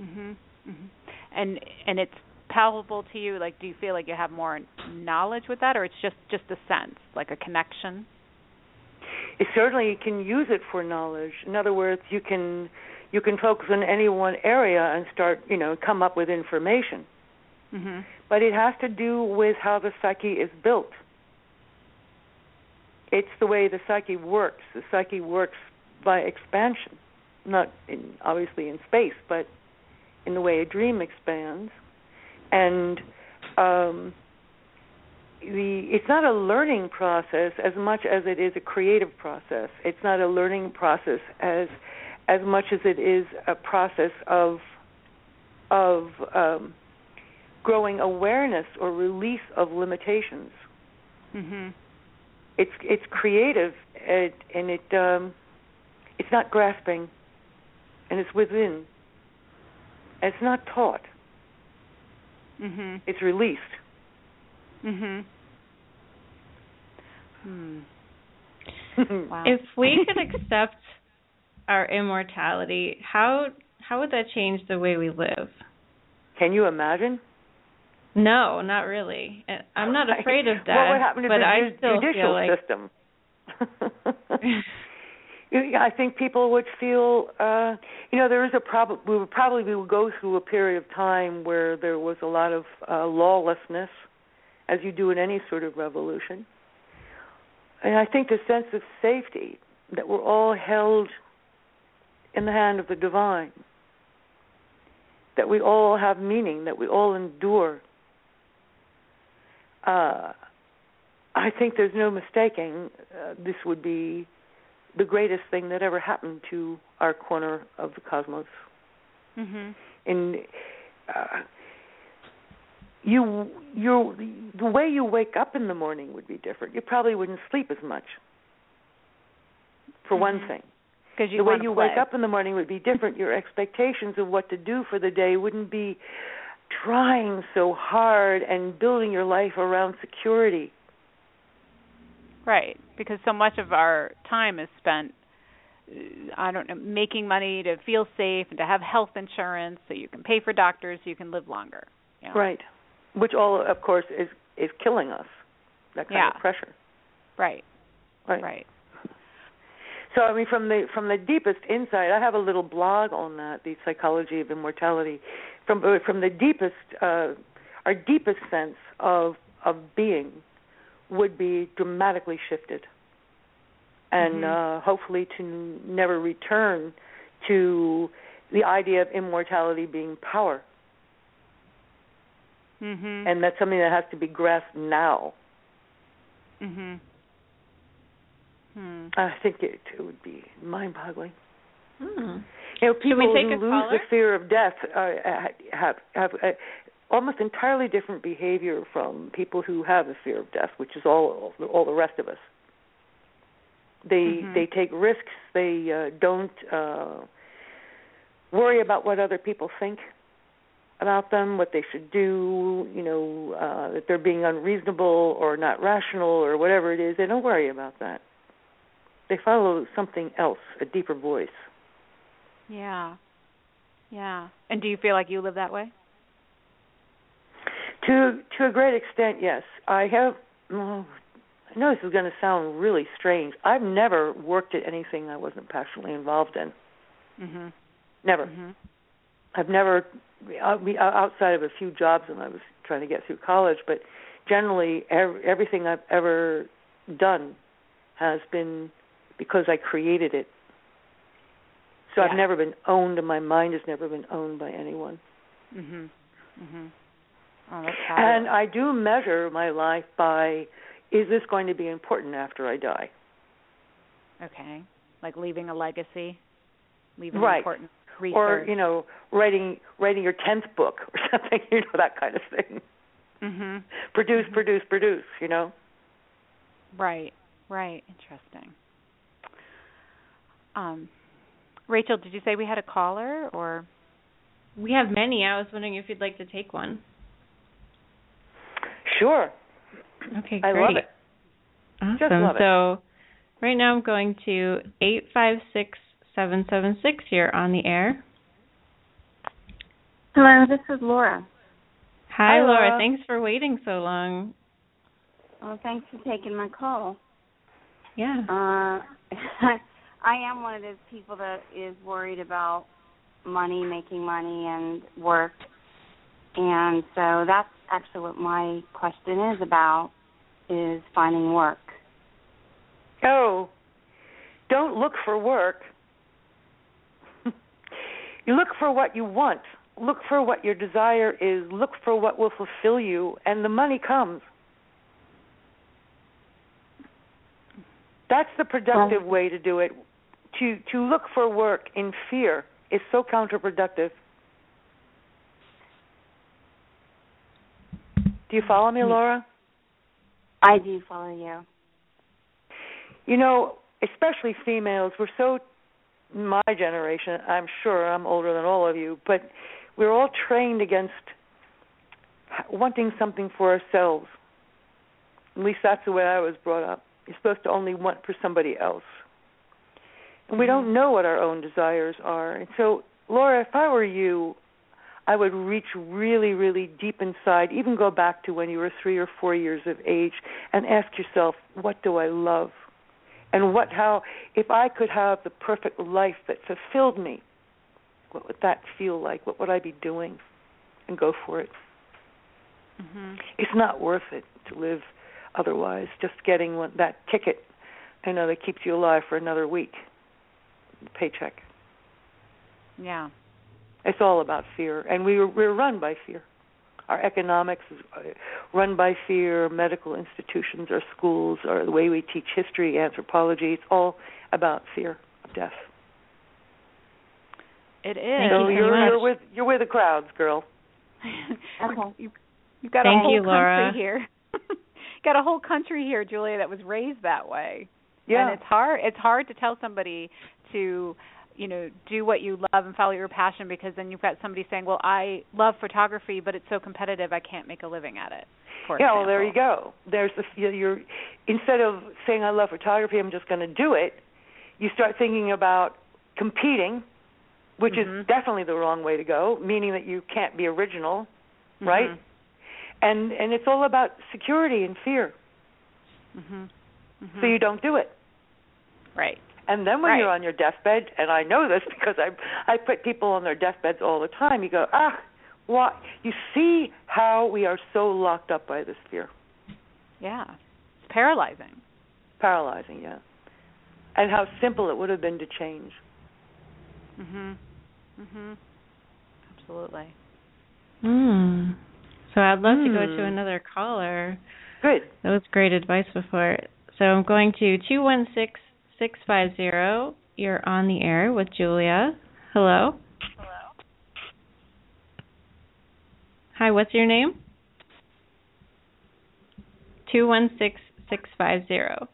Mhm. Mhm. And and it's palpable to you. Like, do you feel like you have more knowledge with that, or it's just just a sense, like a connection? It certainly can use it for knowledge. In other words, you can you can focus on any one area and start, you know, come up with information. Mhm. But it has to do with how the psyche is built. It's the way the psyche works. The psyche works by expansion, not in, obviously in space, but in the way a dream expands. And um, the it's not a learning process as much as it is a creative process. It's not a learning process as as much as it is a process of of um, growing awareness or release of limitations. Mhm. It's it's creative and, and it um, it's not grasping, and it's within. And it's not taught. Mhm. It's released. Mhm. Hmm. wow. If we could accept our immortality, how how would that change the way we live? Can you imagine? No, not really. I'm not afraid of death, what would happen to but the I still judicial feel like system? I think people would feel, uh, you know, there is a problem. We would probably we would go through a period of time where there was a lot of uh, lawlessness, as you do in any sort of revolution. And I think the sense of safety that we're all held in the hand of the divine, that we all have meaning, that we all endure. Uh, I think there's no mistaking uh, this would be the greatest thing that ever happened to our corner of the cosmos. Mhm. And uh, you, you, the way you wake up in the morning would be different. You probably wouldn't sleep as much. For mm-hmm. one thing, because the way you play. wake up in the morning would be different. Your expectations of what to do for the day wouldn't be trying so hard and building your life around security. Right, because so much of our time is spent uh, I don't know, making money to feel safe and to have health insurance so you can pay for doctors so you can live longer. You know? Right. Which all of course is is killing us. That kind Yeah. of pressure. Right. Right. Right. So I mean from the from the deepest insight, I have a little blog on that, the psychology of immortality. From uh, from the deepest uh our deepest sense of of being would be dramatically shifted. And Mhm. uh hopefully to never return to the idea of immortality being power. Mhm. And that's something that has to be grasped now. mhm. Hmm. I think it, it would be mind-boggling. Hmm. You know, people who lose caller? the fear of death uh, have have uh, almost entirely different behavior from people who have the fear of death, which is all all the rest of us. They Mhm. they take risks. They uh, don't uh, worry about what other people think about them, what they should do. You know uh, that they're being unreasonable or not rational or whatever it is. They don't worry about that. They follow something else, a deeper voice. Yeah. Yeah. And do you feel like you live that way? To to a great extent, yes. I have. Oh, I know this is going to sound really strange. I've never worked at anything I wasn't passionately involved in. Mhm. Never. Mhm. I've never outside of a few jobs when I was trying to get through college, but generally every, everything I've ever done has been because I created it. So yeah. I've never been owned. And my mind has never been owned by anyone. Mhm. Mhm. Oh, that's and I do measure my life by is this going to be important after I die? Okay. Like leaving a legacy, leaving right. important research. Or, you know, writing writing your 10th book or something, you know, that kind of thing. Mhm. Produce, mm-hmm. produce, produce, you know. Right. Right. Interesting. Um Rachel, did you say we had a caller or we have many. I was wondering if you'd like to take one. Sure. Okay, great. I love it. Awesome. Just love it. So right now I'm going to eight five six seven seven six here on the air. Hello, this is Laura. Hi, Hi Laura. Thanks for waiting so long. Well, thanks for taking my call. Yeah. Uh, I am one of those people that is worried about money, making money, and work, and so that's actually what my question is about: is finding work. Oh, don't look for work. you look for what you want. Look for what your desire is. Look for what will fulfill you, and the money comes. That's the productive way to do it. To to look for work in fear is so counterproductive. Do you follow me, Laura? I do follow you. You know, especially females, we're so my generation, I'm sure I'm older than all of you, but we're all trained against wanting something for ourselves. At least that's the way I was brought up. You're supposed to only want for somebody else. And we don't know what our own desires are. And so, Laura, if I were you, I would reach really, really deep inside, even go back to when you were three or four years of age, and ask yourself, what do I love? And what, how, if I could have the perfect life that fulfilled me, what would that feel like? What would I be doing? And go for it. Mm-hmm. It's not worth it to live otherwise. Just getting one, that ticket, you know, that keeps you alive for another week, paycheck. Yeah. It's all about fear, and we we're run by fear. Our economics is uh, run by fear. Medical institutions, our schools, or the way we teach history, anthropology. It's all about fear of death. It is. Thank so you you're, much. you're with you're with the crowds, girl. Okay. you, you've got Thank a whole you, Laura. country here. got a whole country here, Julia, that was raised that way. Yeah. And it's hard it's hard to tell somebody to you know do what you love and follow your passion because then you've got somebody saying well i love photography but it's so competitive i can't make a living at it yeah, well, there you go. There's the you're instead of saying I love photography, I'm just going to do it. You start thinking about competing, which Mhm. is definitely the wrong way to go. Meaning that you can't be original, right? Mhm. And and it's all about security and fear. Mhm. Mhm. So you don't do it. Right And then when Right. you're on your deathbed, and I know this because I I put people on their deathbeds all the time. You go, ah, what? You see how we are so locked up by this fear, yeah it's paralyzing paralyzing, yeah. And how simple it would have been to change. mhm mhm absolutely Hmm. So I'd love to go to Hmm. another caller. Good. That was great advice before. So I'm going to two one six six five zero. You're on the air with Julia. Hello. Hello. Hi, what's your name? Two one six six five zero.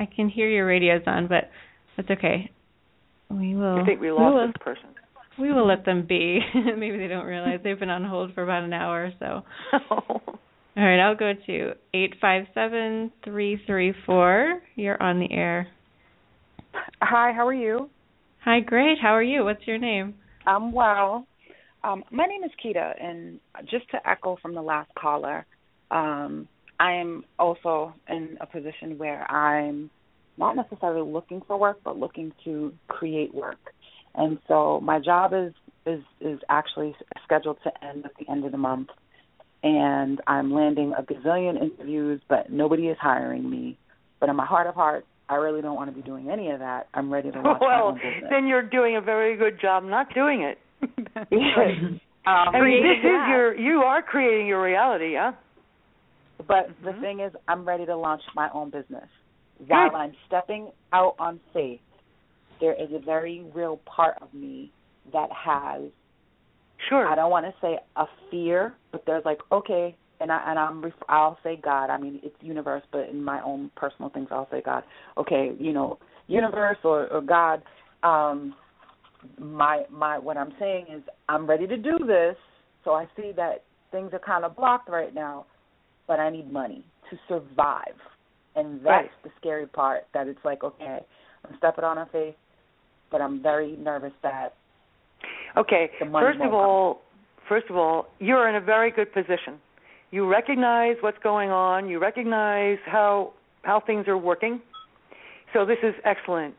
I can hear your radio's on, but that's okay. We will. I think we will- lost this person. we will let them be. Maybe they don't realize they've been on hold for about an hour or so. All right, I'll go to eight five seven three three four. You're on the air. Hi, how are you? Hi, great. How are you? What's your name? I'm well. Um, my name is Keita, and just to echo from the last caller, um, I am also in a position where I'm not necessarily looking for work, but looking to create work. And so my job is is is actually scheduled to end at the end of the month, and I'm landing a gazillion interviews, but nobody is hiring me. But in my heart of hearts, I really don't want to be doing any of that. I'm ready to launch well, my business. then you're doing a very good job not doing it. um, I mean, this is your you are creating your reality, yeah. But Mm-hmm. the thing is, I'm ready to launch my own business. While I'm stepping out on faith, there is a very real part of me that has Sure. I don't want to say a fear, but there's like okay, and I and I'm I'll say God. I mean it's universe, but in my own personal things I'll say God. Okay, you know, universe or, or God. Um, my my what I'm saying is I'm ready to do this. So I see that things are kind of blocked right now, but I need money to survive, and that's Right. the scary part. That it's like okay, I'm stepping on a faith, but I'm very nervous that Okay. First of won't come. all, first of all, you're in a very good position. You recognize what's going on. You recognize how how things are working. So this is excellent.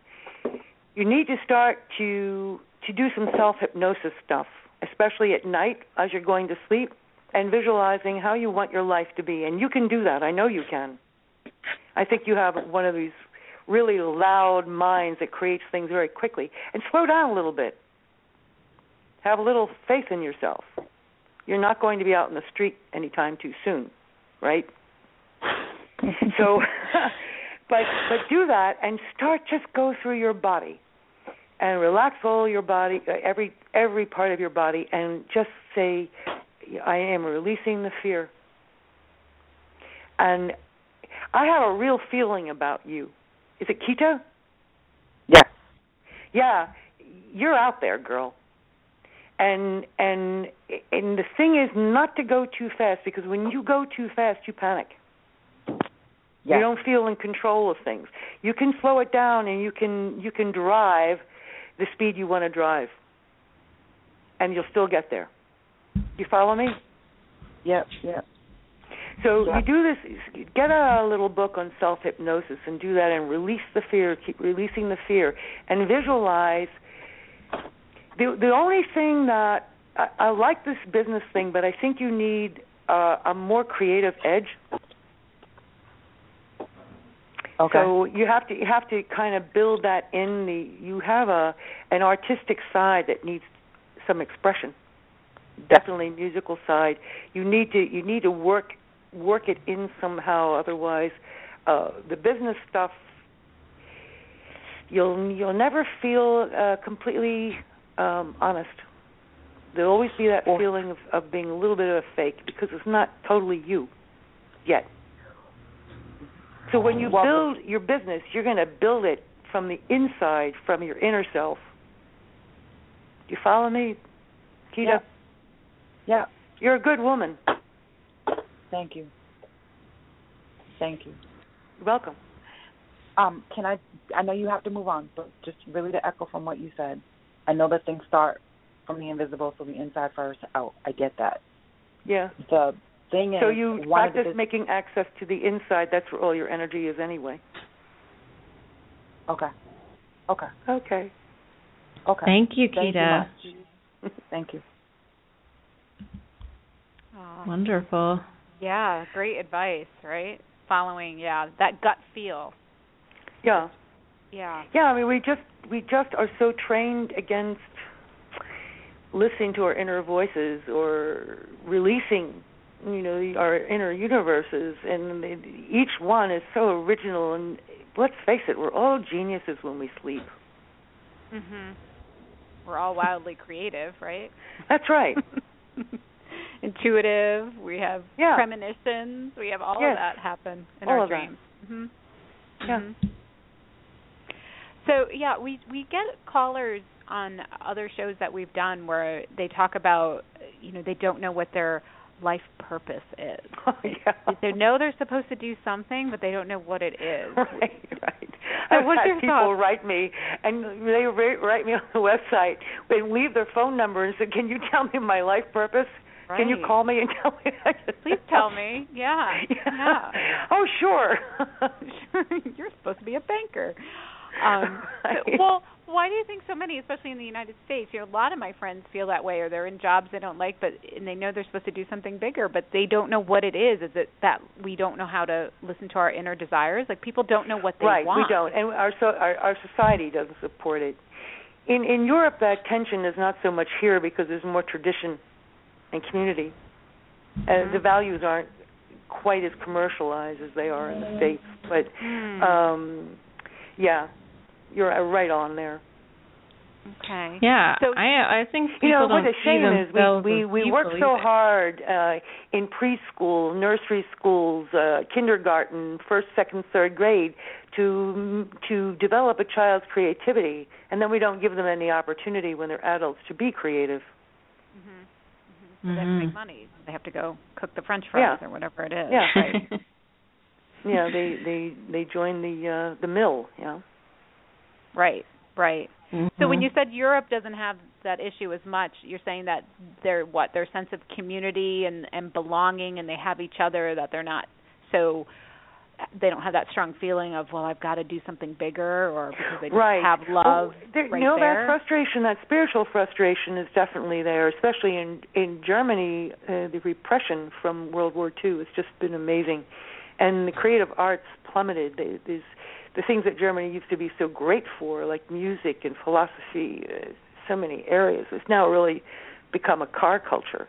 You need to start to to do some self hypnosis stuff, especially at night as you're going to sleep, and visualizing how you want your life to be. And you can do that. I know you can. I think you have one of these really loud minds that creates things very quickly. And slow down a little bit. Have a little faith in yourself. You're not going to be out in the street anytime too soon, right? so but but do that and start just go through your body and relax all your body uh, every every part of your body and just say I am releasing the fear. And I have a real feeling about you. Is it Kita? yeah. Yeah, you're out there, girl. And and and the thing is not to go too fast because when you go too fast, you panic. Yeah. You don't feel in control of things. You can slow it down and you can you can drive the speed you want to drive. And you'll still get there. You follow me? Yep, yep. So Yeah. you do this. Get a little book on self hypnosis and do that, and release the fear. Keep releasing the fear, and visualize. The the only thing that I, I like this business thing, but I think you need uh, a more creative edge. Okay. So you have to you have to kind of build that in the. You have a an artistic side that needs some expression. Definitely musical side. You need to you need to work work it in somehow. Otherwise, uh, the business stuff you'll you'll never feel uh, completely um, honest. There'll always be that Well- feeling of, of being a little bit of a fake because it's not totally you yet. So when you Well, build your business, you're going to build it from the inside, from your inner self. Do you follow me, Keita? Yeah. Yeah. You're a good woman. Thank you. Thank you. You're welcome. Um, can I? I know you have to move on, but just really to echo from what you said, I know that things start from the invisible, so the inside first out. I get that. Yeah. The thing is, So you one of the practice bus- making access to the inside. That's where all your energy is anyway. Okay. Okay. Okay. Okay. Thank you, Thank you Keita. Thank you. Aw. Wonderful. Yeah, great advice, right? Following, yeah, that gut feel. Yeah. Yeah. Yeah, I mean we just we just are so trained against listening to our inner voices or releasing you know our inner universes and each one is so original and let's face it we're all geniuses when we sleep Mhm. We're all wildly creative, right? that's right Intuitive. We have Yeah. premonitions. We have all Yes. of that happen in All our of that. dreams. Mhm. Yeah. Mhm. So yeah, we we get callers on other shows that we've done where they talk about you know they don't know what their life purpose is. Oh, yeah. They know they're supposed to do something, but they don't know what it is. Right, right. So I've what's had people thoughts? write me, and they write me on the website and leave their phone number and say, "Can you tell me my life purpose? Can you call me and tell me?" Please tell me. Yeah. Yeah. Oh, sure. You're supposed to be a banker. Um, Right. well, why do you think so many, especially in the United States? You know, a lot of my friends feel that way, or they're in jobs they don't like, but and they know they're supposed to do something bigger, but they don't know what it is. Is it that we don't know how to listen to our inner desires? Like people don't know what they right, want. we don't, and our so our, our society doesn't support it. In in Europe, that tension is not so much here because there's more tradition and community. Uh, Mhm. the values aren't quite as commercialized as they are in the states, but Hmm. um yeah, you're uh, right on there. Okay. Yeah, So- I I think people You know, don't what a shame is we we, we work so either. hard uh in preschool, nursery schools, uh kindergarten, first, second, third grade to to develop a child's creativity and then we don't give them any opportunity when they're adults to be creative. Mhm. Mhm. They have to make money. They have to go cook the French fries Yeah. or whatever it is. Yeah. Right. Yeah, they they they join the uh the mill, you know. Right. Right. So when Mhm. you said Europe doesn't have that issue as much, you're saying that their what their sense of community and and belonging, and they have each other. That they're not so they don't have that strong feeling of well I've got to do something bigger or because they right. have love Oh, there, right no, there. that frustration, that spiritual frustration, is definitely there. Especially in in Germany, uh, the repression from World War II has just been amazing, and the creative arts plummeted. There's the things that Germany used to be so great for, like music and philosophy, uh, so many areas. It's now really become a car culture.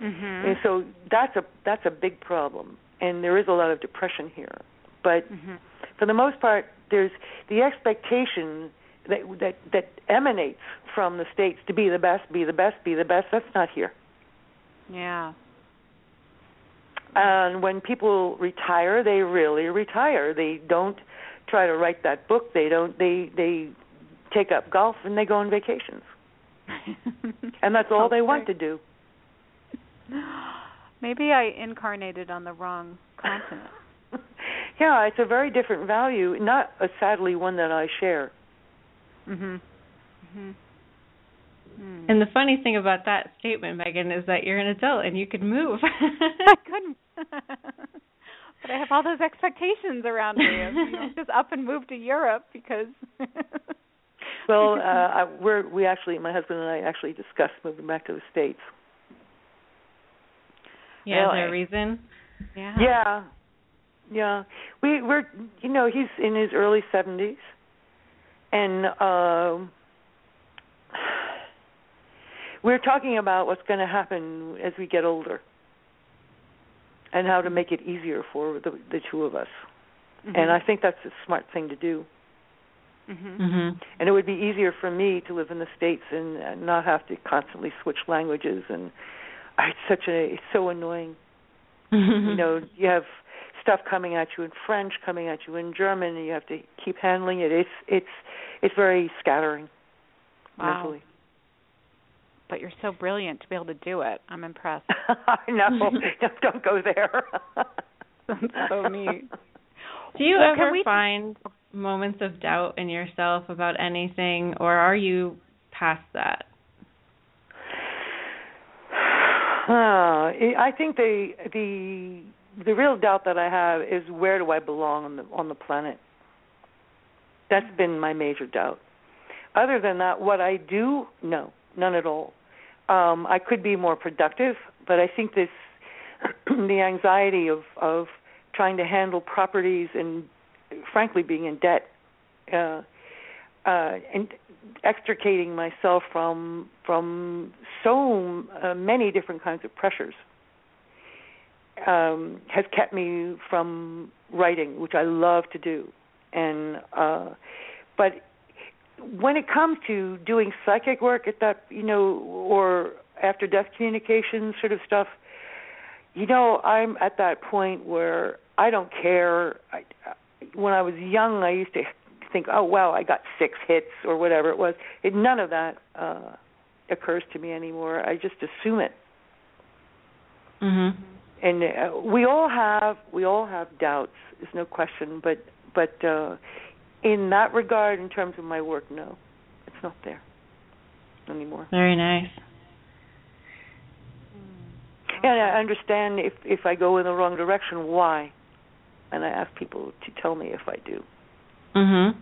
Mhm. And so that's a that's a big problem, and there is a lot of depression here. But Mhm. for the most part, there's the expectation that that that emanates from the states to be the best, be the best, be the best. That's not here. Yeah. And when people retire, they really retire. They don't try to write that book. They don't. They they take up golf and they go on vacations, and that's all they want to do. Maybe I incarnated on the wrong continent. yeah, it's a very different value, not a sadly one that I share. Mhm. Mhm. And the funny thing about that statement, Megan, is that you're an adult and you can move. I couldn't. But I have all those expectations around me. of, You know, just up and move to Europe because. Well, uh, I, we're we actually, my husband and I actually discussed moving back to the states. yeah, is there a reason? yeah. Yeah, yeah. We we're you know he's in his early seventies, and um, we're talking about what's going to happen as we get older, and how to make it easier for the the two of us. Mhm. And I think that's a smart thing to do. Mhm. Mhm. And it would be easier for me to live in the states and, and not have to constantly switch languages. And it's such a it's so annoying. you know, you have stuff coming at you in French, coming at you in German, and you have to keep handling it. It's it's it's very scattering Wow. mentally. But you're so brilliant to be able to do it. I'm impressed. I know. don't, don't go there. That's so neat. Do you Well, can ever we- find moments of doubt in yourself about anything, or are you past that? Uh, I think the the the real doubt that I have is where do I belong on the on the planet. That's been my major doubt. Other than that, what I do, no, none at all. Um, I could be more productive, but I think this the anxiety of of trying to handle properties and frankly being in debt uh, uh, and extricating myself from from so uh, many different kinds of pressures um, has kept me from writing, which I love to do. And uh, but when it comes to doing psychic work at that, you know, or after death communication sort of stuff, you know, I'm at that point where I don't care. I, when I was young, I used to think, oh wow, I got six hits or whatever it was. It, none of that uh, occurs to me anymore. I just assume it. Mhm. And uh, we all have we all have doubts. There's no question. But but uh, in that regard, in terms of my work, no, it's not there anymore. Very nice. And I understand if if I go in the wrong direction, why, and I ask people to tell me if I do. Mhm.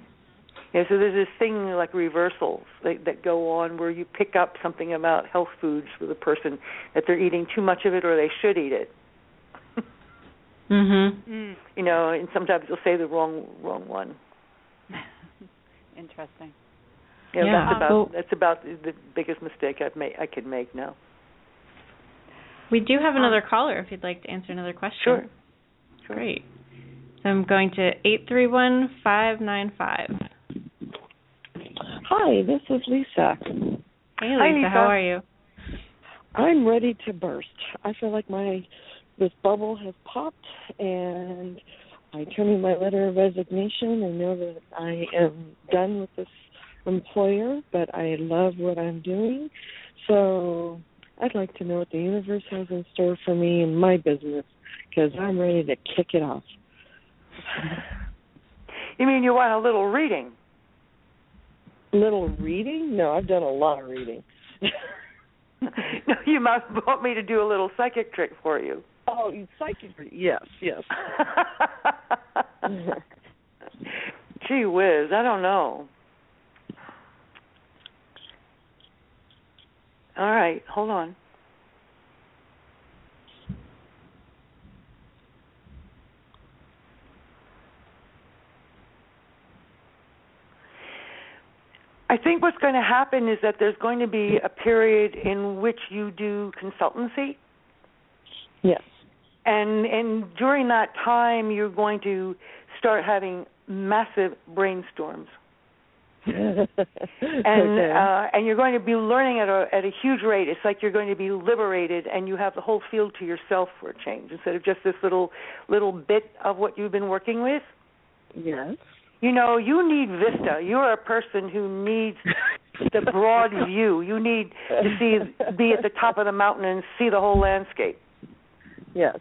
Yeah, so there's this thing like reversals that, that go on where you pick up something about health foods for the person that they're eating too much of it or they should eat it. Mhm. You know, and sometimes they'll say the wrong wrong one. Interesting. You know, Yeah. that's about Well- that's about the biggest mistake I've made I could make now. We do have um, another caller if you'd like to answer another question. Sure. Sure. Great. So I'm going to 831-595. Hi, this is Lisa. Hey Lisa, Hi, Lisa. how are you? I'm ready to burst. I feel like my this bubble has popped and I turn in my letter of resignation I know that I am done with this employer, but I love what I'm doing. So I'd like to know what the universe has in store for me in my business because I'm ready to kick it off. You mean you want a little reading? Little reading? No, I've done a lot of reading. no, you must want me to do a little psychic trick for you. Oh, you psychic? Yes, yes. Gee whiz, I don't know. All right, hold on. I think what's going to happen is that there's going to be a period in which you do consultancy yes. And and during that time you're going to start having massive brainstorms and okay. uh and you're going to be learning at a at a huge rate it's like you're going to be liberated and you have the whole field to yourself for a change instead of just this little little bit of what you've been working with yes. you know you need vista you're a person who needs the broad view you need to see be at the top of the mountain and see the whole landscape Yes.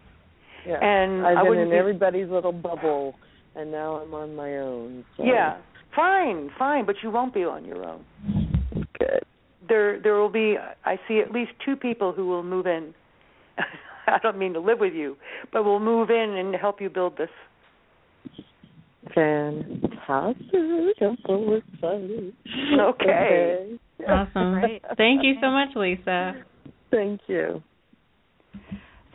Yes. and I've I been in be- everybody's little bubble, and now I'm on my own. So Yeah, fine, fine, but you won't be on your own. Good. There, there will be. I see at least two people who will move in. I don't mean to live with you, but will move in and help you build this. Fantastic. I'm so excited. Okay. Awesome. Great. Thank you so much, Lisa. Thank you.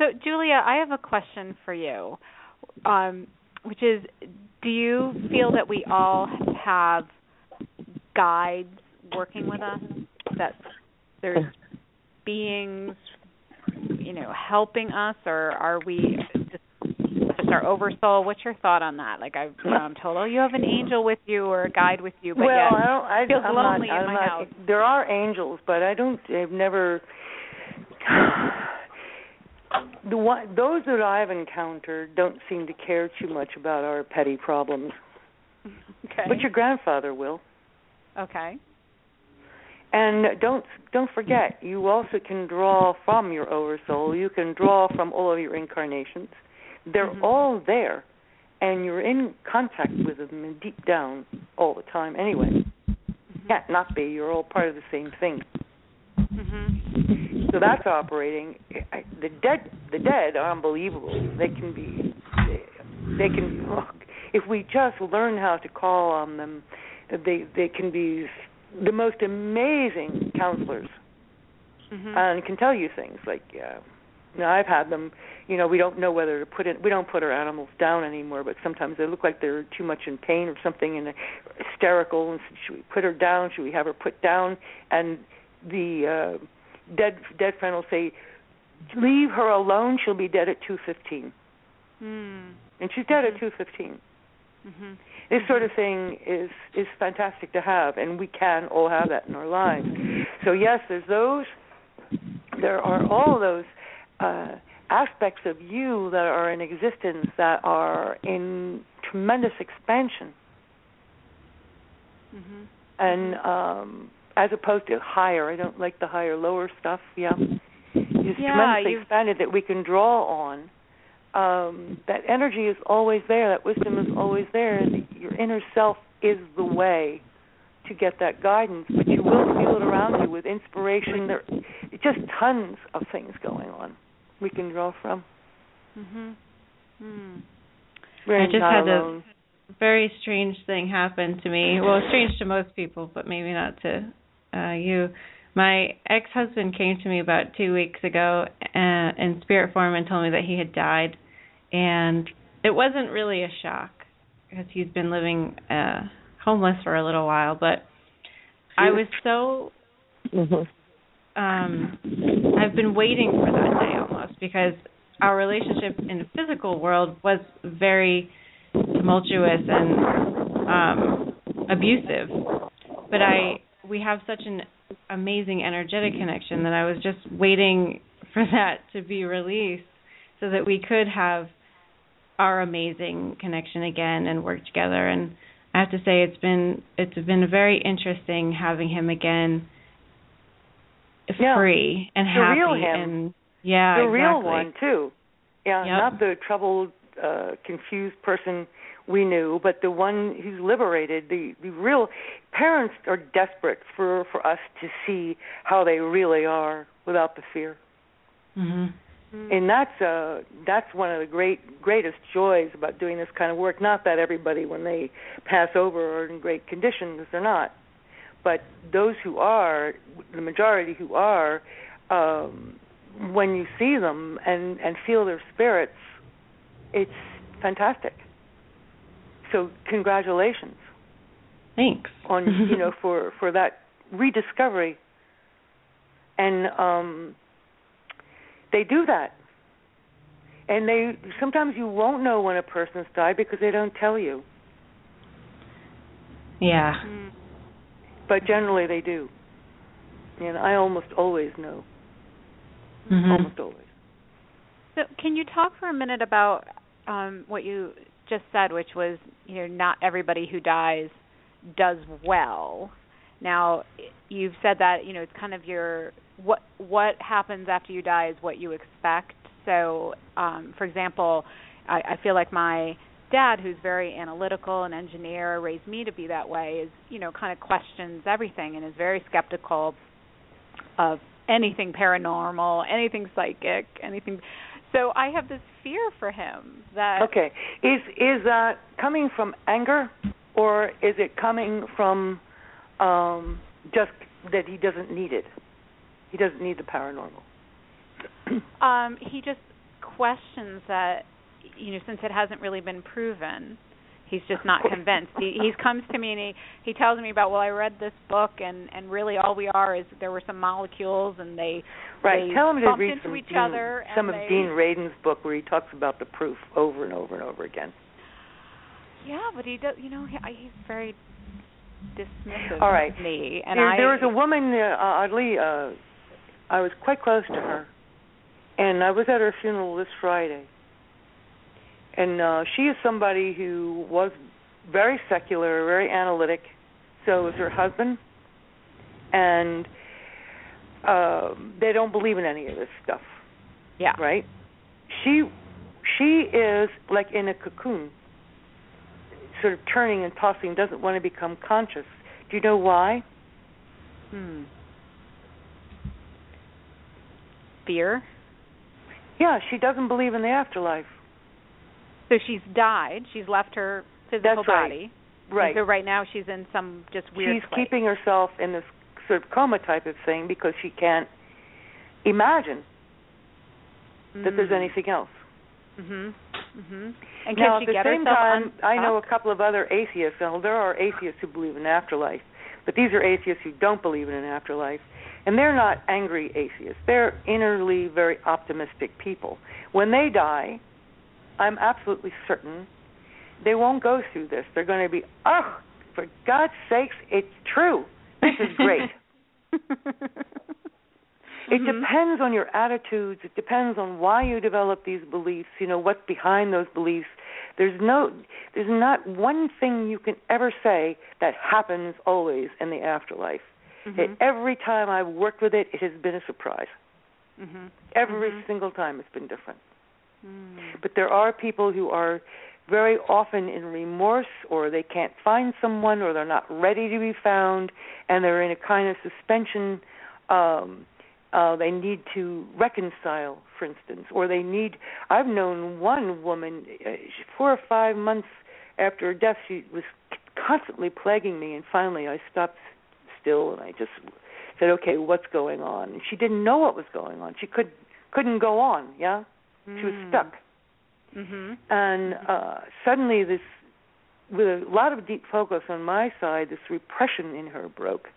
So, Julia, I have a question for you, um, which is do you feel that we all have guides working with us? That there's beings, you know, helping us, or are we just, just our oversoul? What's your thought on that? Like, I've, you know, I'm told, oh, you have an angel with you or a guide with you, but well, yet I don't. I, lonely not, in I'm my not, house. There are angels, but I don't. I've never. The one, those that I've encountered don't seem to care too much about our petty problems, okay, but your grandfather will. okay, And don't don't forget, you also can draw from your oversoul. You can draw from all of your incarnations. They're Mhm. all there, and you're in contact with them deep down all the time. Anyway, can't not be. You're all part of the same thing. So that's operating. I- The dead, the dead are unbelievable. They can be, they, they can. If we just learn how to call on them, they they can be the most amazing counselors mhm, and can tell you things like uh you know, I've had them you know we don't know whether to put in we don't put our animals down anymore but sometimes they look like they're too much in pain or something and hysterical and should we put her down should we have her put down and the uh dead dead friend will say leave her alone she'll be dead at 215 mm, and she's dead Mhm. at 215 mhm, this sort of thing is is fantastic to have and we can all have that in our lives. So yes there's those there are all those uh aspects of you that are in existence that are in tremendous expansion. Mhm. and um as opposed to higher i don't like the higher lower stuff yeah is Yeah, tremendously you've- expanded that we can draw on. Um, that energy is always there. That wisdom is always there. Your inner self is the way to get that guidance, but you will feel it around you with inspiration. There, just tons of things going on we can draw from. Mhm. Mm. I just had a- very strange thing happen to me. Well, strange to most people, but maybe not to uh you. My ex-husband came to me about 2 weeks ago uh, in spirit form and told me that he had died and it wasn't really a shock because he's been living uh homeless for a little while, but I was so Mhm. um I've been waiting for that day almost because our relationship in the physical world was very tumultuous and um abusive. But I we have such an amazing energetic connection that I was just waiting for that to be released so that we could have our amazing connection again and work together and I have to say it's been it's been very interesting having him again Yeah. free and The happy real him. and yeah the exactly. real one too. Yeah, Yep. not the troubled, uh, confused person we knew, but the one who's liberated. The the real parents are desperate for for us to see how they really are without the fear, Mhm. and that's uh that's one of the great greatest joys about doing this kind of work. Not that everybody when they pass over are in great condition, because they're not, but those who are, the majority who are. Um, when you see them and and feel their spirits, it's fantastic. So congratulations Thanks. on you know for for that rediscovery. And um they do that. And they sometimes you won't know when a person's died because they don't tell you, yeah. Mm. but generally they do. And I almost always know, Mhm. almost always. So, can you talk for a minute about um, what you just said, which was, you know, not everybody who dies does well. Now, you've said that, you know, it's kind of your what what happens after you die is what you expect. So, um, for example, I, I feel like my dad, who's very analytical and engineer, raised me to be that way. Is you know, kind of questions everything and is very skeptical of anything paranormal, anything psychic, anything. So I have this fear for him that Okay. Is is that coming from anger or is it coming from um just that he doesn't need it? He doesn't need the paranormal. um he just questions that you know since it hasn't really been proven he's just not convinced he he comes to me and he he tells me about well i read this book and and really all we are is there were some molecules and they Right. they Tell him to read some each Dean, other some of they, Dean Radin's book where he talks about the proof over and over and over again. yeah but he does you know he, he's very dismissive All right. of me and there, i there was a woman, uh, oddly, uh, I was quite close to her, and I was at her funeral this Friday. And uh, she is somebody who was very secular, very analytic. So was her husband, and uh, they don't believe in any of this stuff, yeah right? She she is like in a cocoon, sort of turning and tossing, doesn't want to become conscious. Do you know why? hmm fear Yeah, she doesn't believe in the afterlife. So she's died she's left her physical That's right. body Right. So right now she's in some just weird She's place. keeping herself in this sort of coma type of thing because she can't imagine that there's anything else. Mhm. Mhm. And can now, she at the get same time, I know a couple of other atheists. Now, there are atheists who believe in afterlife, but these are atheists who don't believe in an afterlife, and they're not angry atheists. They're innerly very optimistic people. When they die, I'm absolutely certain they won't go through this. They're going to be, oh, for God's sakes, it's true. This is great. It Mhm. depends on your attitudes. It depends on why you develop these beliefs. You know what's behind those beliefs. There's no, there's not one thing you can ever say that happens always in the afterlife. Mhm. It, every time I've worked with it, it has been a surprise. Mm-hmm. Every Mhm. single time it's been different. Mm. But there are people who are very often in remorse or they can't find someone or they're not ready to be found and they're in a kind of suspension um uh they need to reconcile for instance or they need I've known one woman uh, 4 or 5 months after her death she was constantly plaguing me and finally I stopped still and I just said okay what's going on? And she didn't know what was going on. She could couldn't go on yeah she was Mm. stuck Mhm. and uh suddenly this with a lot of deep focus on my side this repression in her broke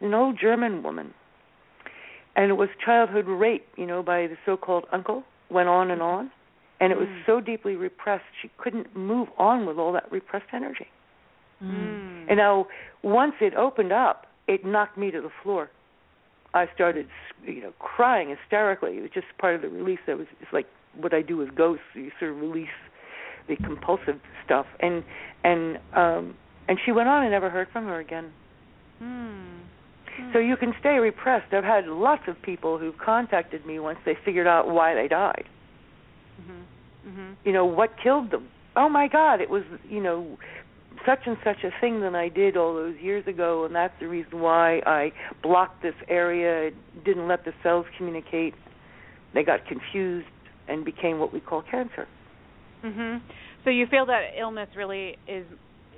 an old german woman and it was childhood rape you know by the so-called uncle went on and on and it was Mm. so deeply repressed she couldn't move on with all that repressed energy Mm. and now once it opened up it knocked me to the floor i started you know crying hysterically it was just part of the release that was it's like what I do with ghosts. You sort of release the compulsive stuff, and and um, and she went on. I never heard from her again. Mm. So you can stay repressed. I've had lots of people who contacted me once they figured out why they died. Mhm. Mhm. You know what killed them? Oh my God! It was you know such and such a thing that I did all those years ago, and that's the reason why I blocked this area. Didn't let the cells communicate. They got confused and became what we call cancer. Mhm. So you feel that illness really is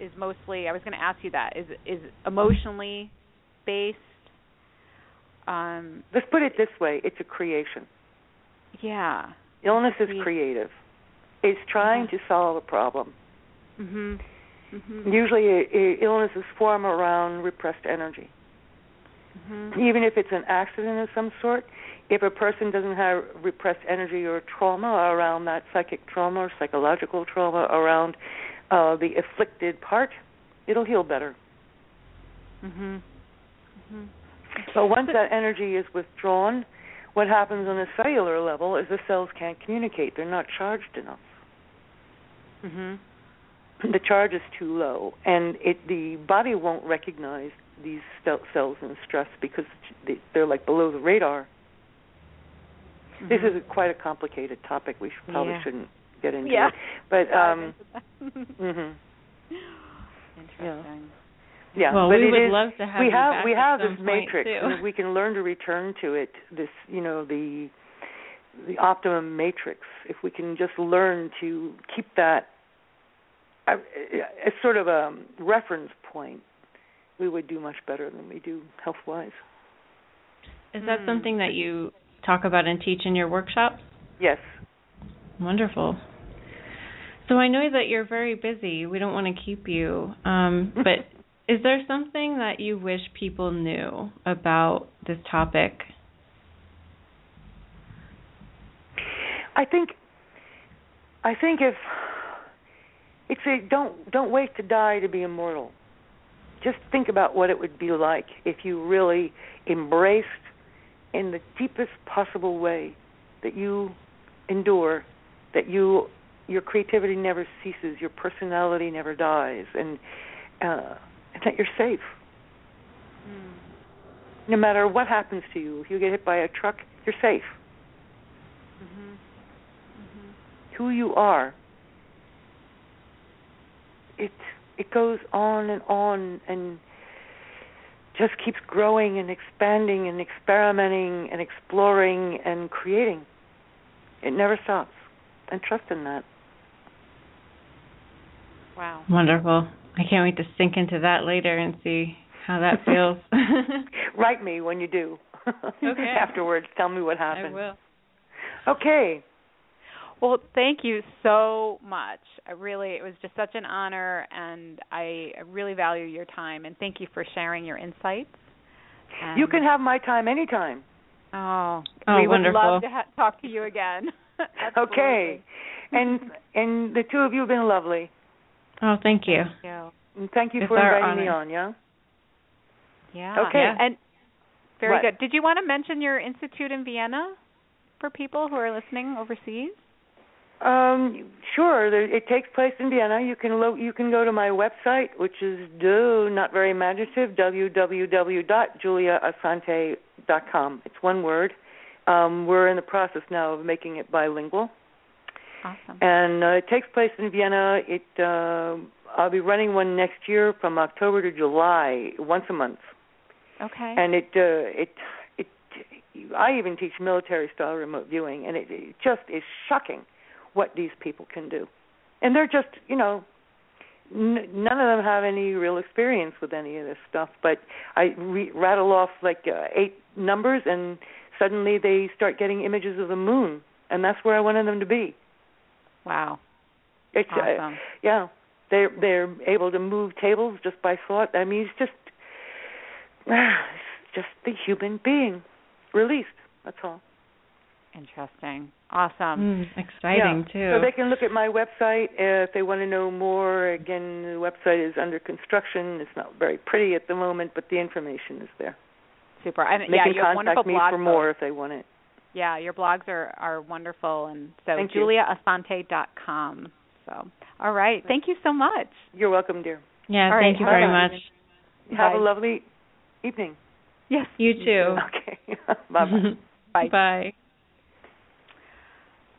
is mostly I was going to ask you that is is emotionally based um Let's put it this way: it's a creation. yeah. Illness is creative. It's trying to solve a problem. Mhm. Mhm. Usually, i i illnesses form around repressed energy. Mhm. Even if it's an accident of some sort, if a person doesn't have repressed energy or trauma around that psychic trauma or psychological trauma around uh, the afflicted part, it'll heal better. Mhm. Mhm. But once that energy is withdrawn, what happens on a cellular level is the cells can't communicate. They're not charged enough. Mhm. The charge is too low, and it the body won't recognize these cells in stress because they- they're like below the radar. This Mhm. is a, quite a complicated topic. We should, probably Yeah. shouldn't get into Yeah. it. But Dive um, into that. mhm. Interesting. yeah. Well, but we would is- love to have we you have back we have some this matrix, too. and if we can learn to return to it. This you know the the optimum matrix. If we can just learn to keep that uh, as sort of a reference point, we would do much better than we do health wise. Is that Hmm. something that you talk about and teach in your workshops? Yes. Wonderful. So I know that you're very busy. We don't want to keep you. Um, but is there something that you wish people knew about this topic? I think I think if it's a don't don't wait to die to be immortal. Just think about what it would be like if you really embraced in the deepest possible way that you endure, that you your creativity never ceases, your personality never dies, and uh, and that you're safe. Mm. No matter what happens to you, if you get hit by a truck, you're safe. Mhm. who you are it it goes on and on and just keeps growing and expanding and experimenting and exploring and creating it never stops and trust in that Wow. Wonderful. I can't wait to sink into that later and see how that feels. write me when you do Okay. afterwards tell me what happened. I will. okay Well, thank you so much. I really it was just such an honor and I really value your time and thank you for sharing your insights. And, you can have my time anytime Oh, Oh, we would love to ha- talk to you again. Okay and and the two of you have been lovely Oh, thank you. Thank you. and thank you It's for our inviting me on yeah Yeah. Okay. And very What? good. Did you want to mention your institute in Vienna for people who are listening overseas? Um, sure. There, it takes place in Vienna. You can lo- you can go to my website, which is do not very imaginative www.juliaassante.com. It's one word, Um, we're in the process now of making it bilingual. Awesome. And uh, it takes place in Vienna. It uh, I'll be running one next year from October to July, once a month. Okay. And it uh, it it I even teach military style remote viewing, and it, it just is shocking what these people can do. And they're just you know n- none of them have any real experience with any of this stuff. But I re- rattle off like uh, eight numbers, and suddenly they start getting images of the moon, and that's where I wanted them to be. Wow. It's awesome. uh, yeah. They're they're able to move tables just by thought. I mean, it's just it's just the human being released. That's all. Interesting. Awesome. Mm, exciting yeah. too. So they can look at my website uh, if they want to know more. Again, the website is under construction. It's not very pretty at the moment, but the information is there. Super. And they yeah, can you have contact wonderful me blog for more if they want it. Yeah, your blogs are are wonderful, and so Thank you. juliaassante.com. So, all right. Thank you so much. You're welcome, dear. Yeah, All thank right, you have very a- much. Have Bye. a lovely evening. Yes. You too. Okay. bye bye. Bye.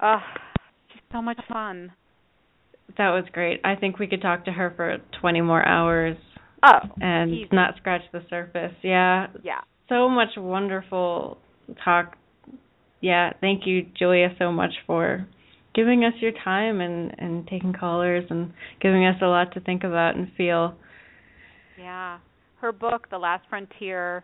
Uh, just so much fun. That was great. I think we could talk to her for 20 more hours Oh, and easy. not scratch the surface. Yeah, yeah. so much wonderful talk. Yeah, thank you, Julia, so much for giving us your time and and taking callers and giving us a lot to think about and feel. Yeah. Her book, The Last Frontier,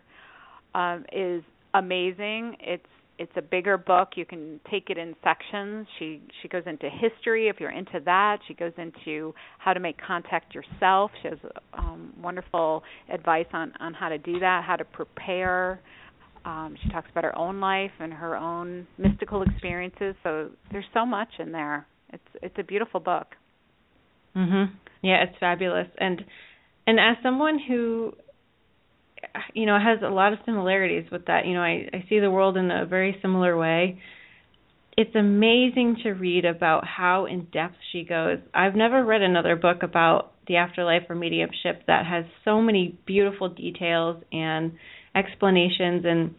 um, is amazing. It's it's a bigger book. You can take it in sections. She she goes into history if you're into that. She goes into how to make contact yourself. She has um, wonderful advice on on how to do that, how to prepare. Um, she talks about her own life and her own mystical experiences. So there's so much in there. It's it's a beautiful book. Mhm. Yeah, it's fabulous. And and as someone who you know has a lot of similarities with that, you know, I I see the world in a very similar way. It's amazing to read about how in depth she goes. I've never read another book about the afterlife or mediumship that has so many beautiful details and explanations and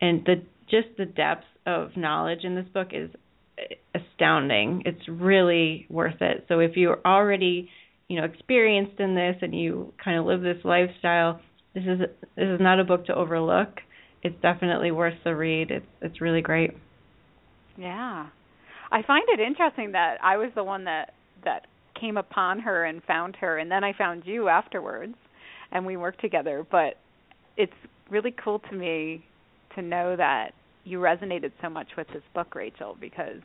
and the just the depth of knowledge in this book is astounding. It's really worth it. So if you're already, you know, experienced in this and you kind of live this lifestyle, this is this is not a book to overlook. It's definitely worth the read. It's it's really great. Yeah. I find it interesting that I was the one that that came upon her and found her and then I found you afterwards and we worked together, but it's really cool to me to know that you resonated so much with this book, Rachel, because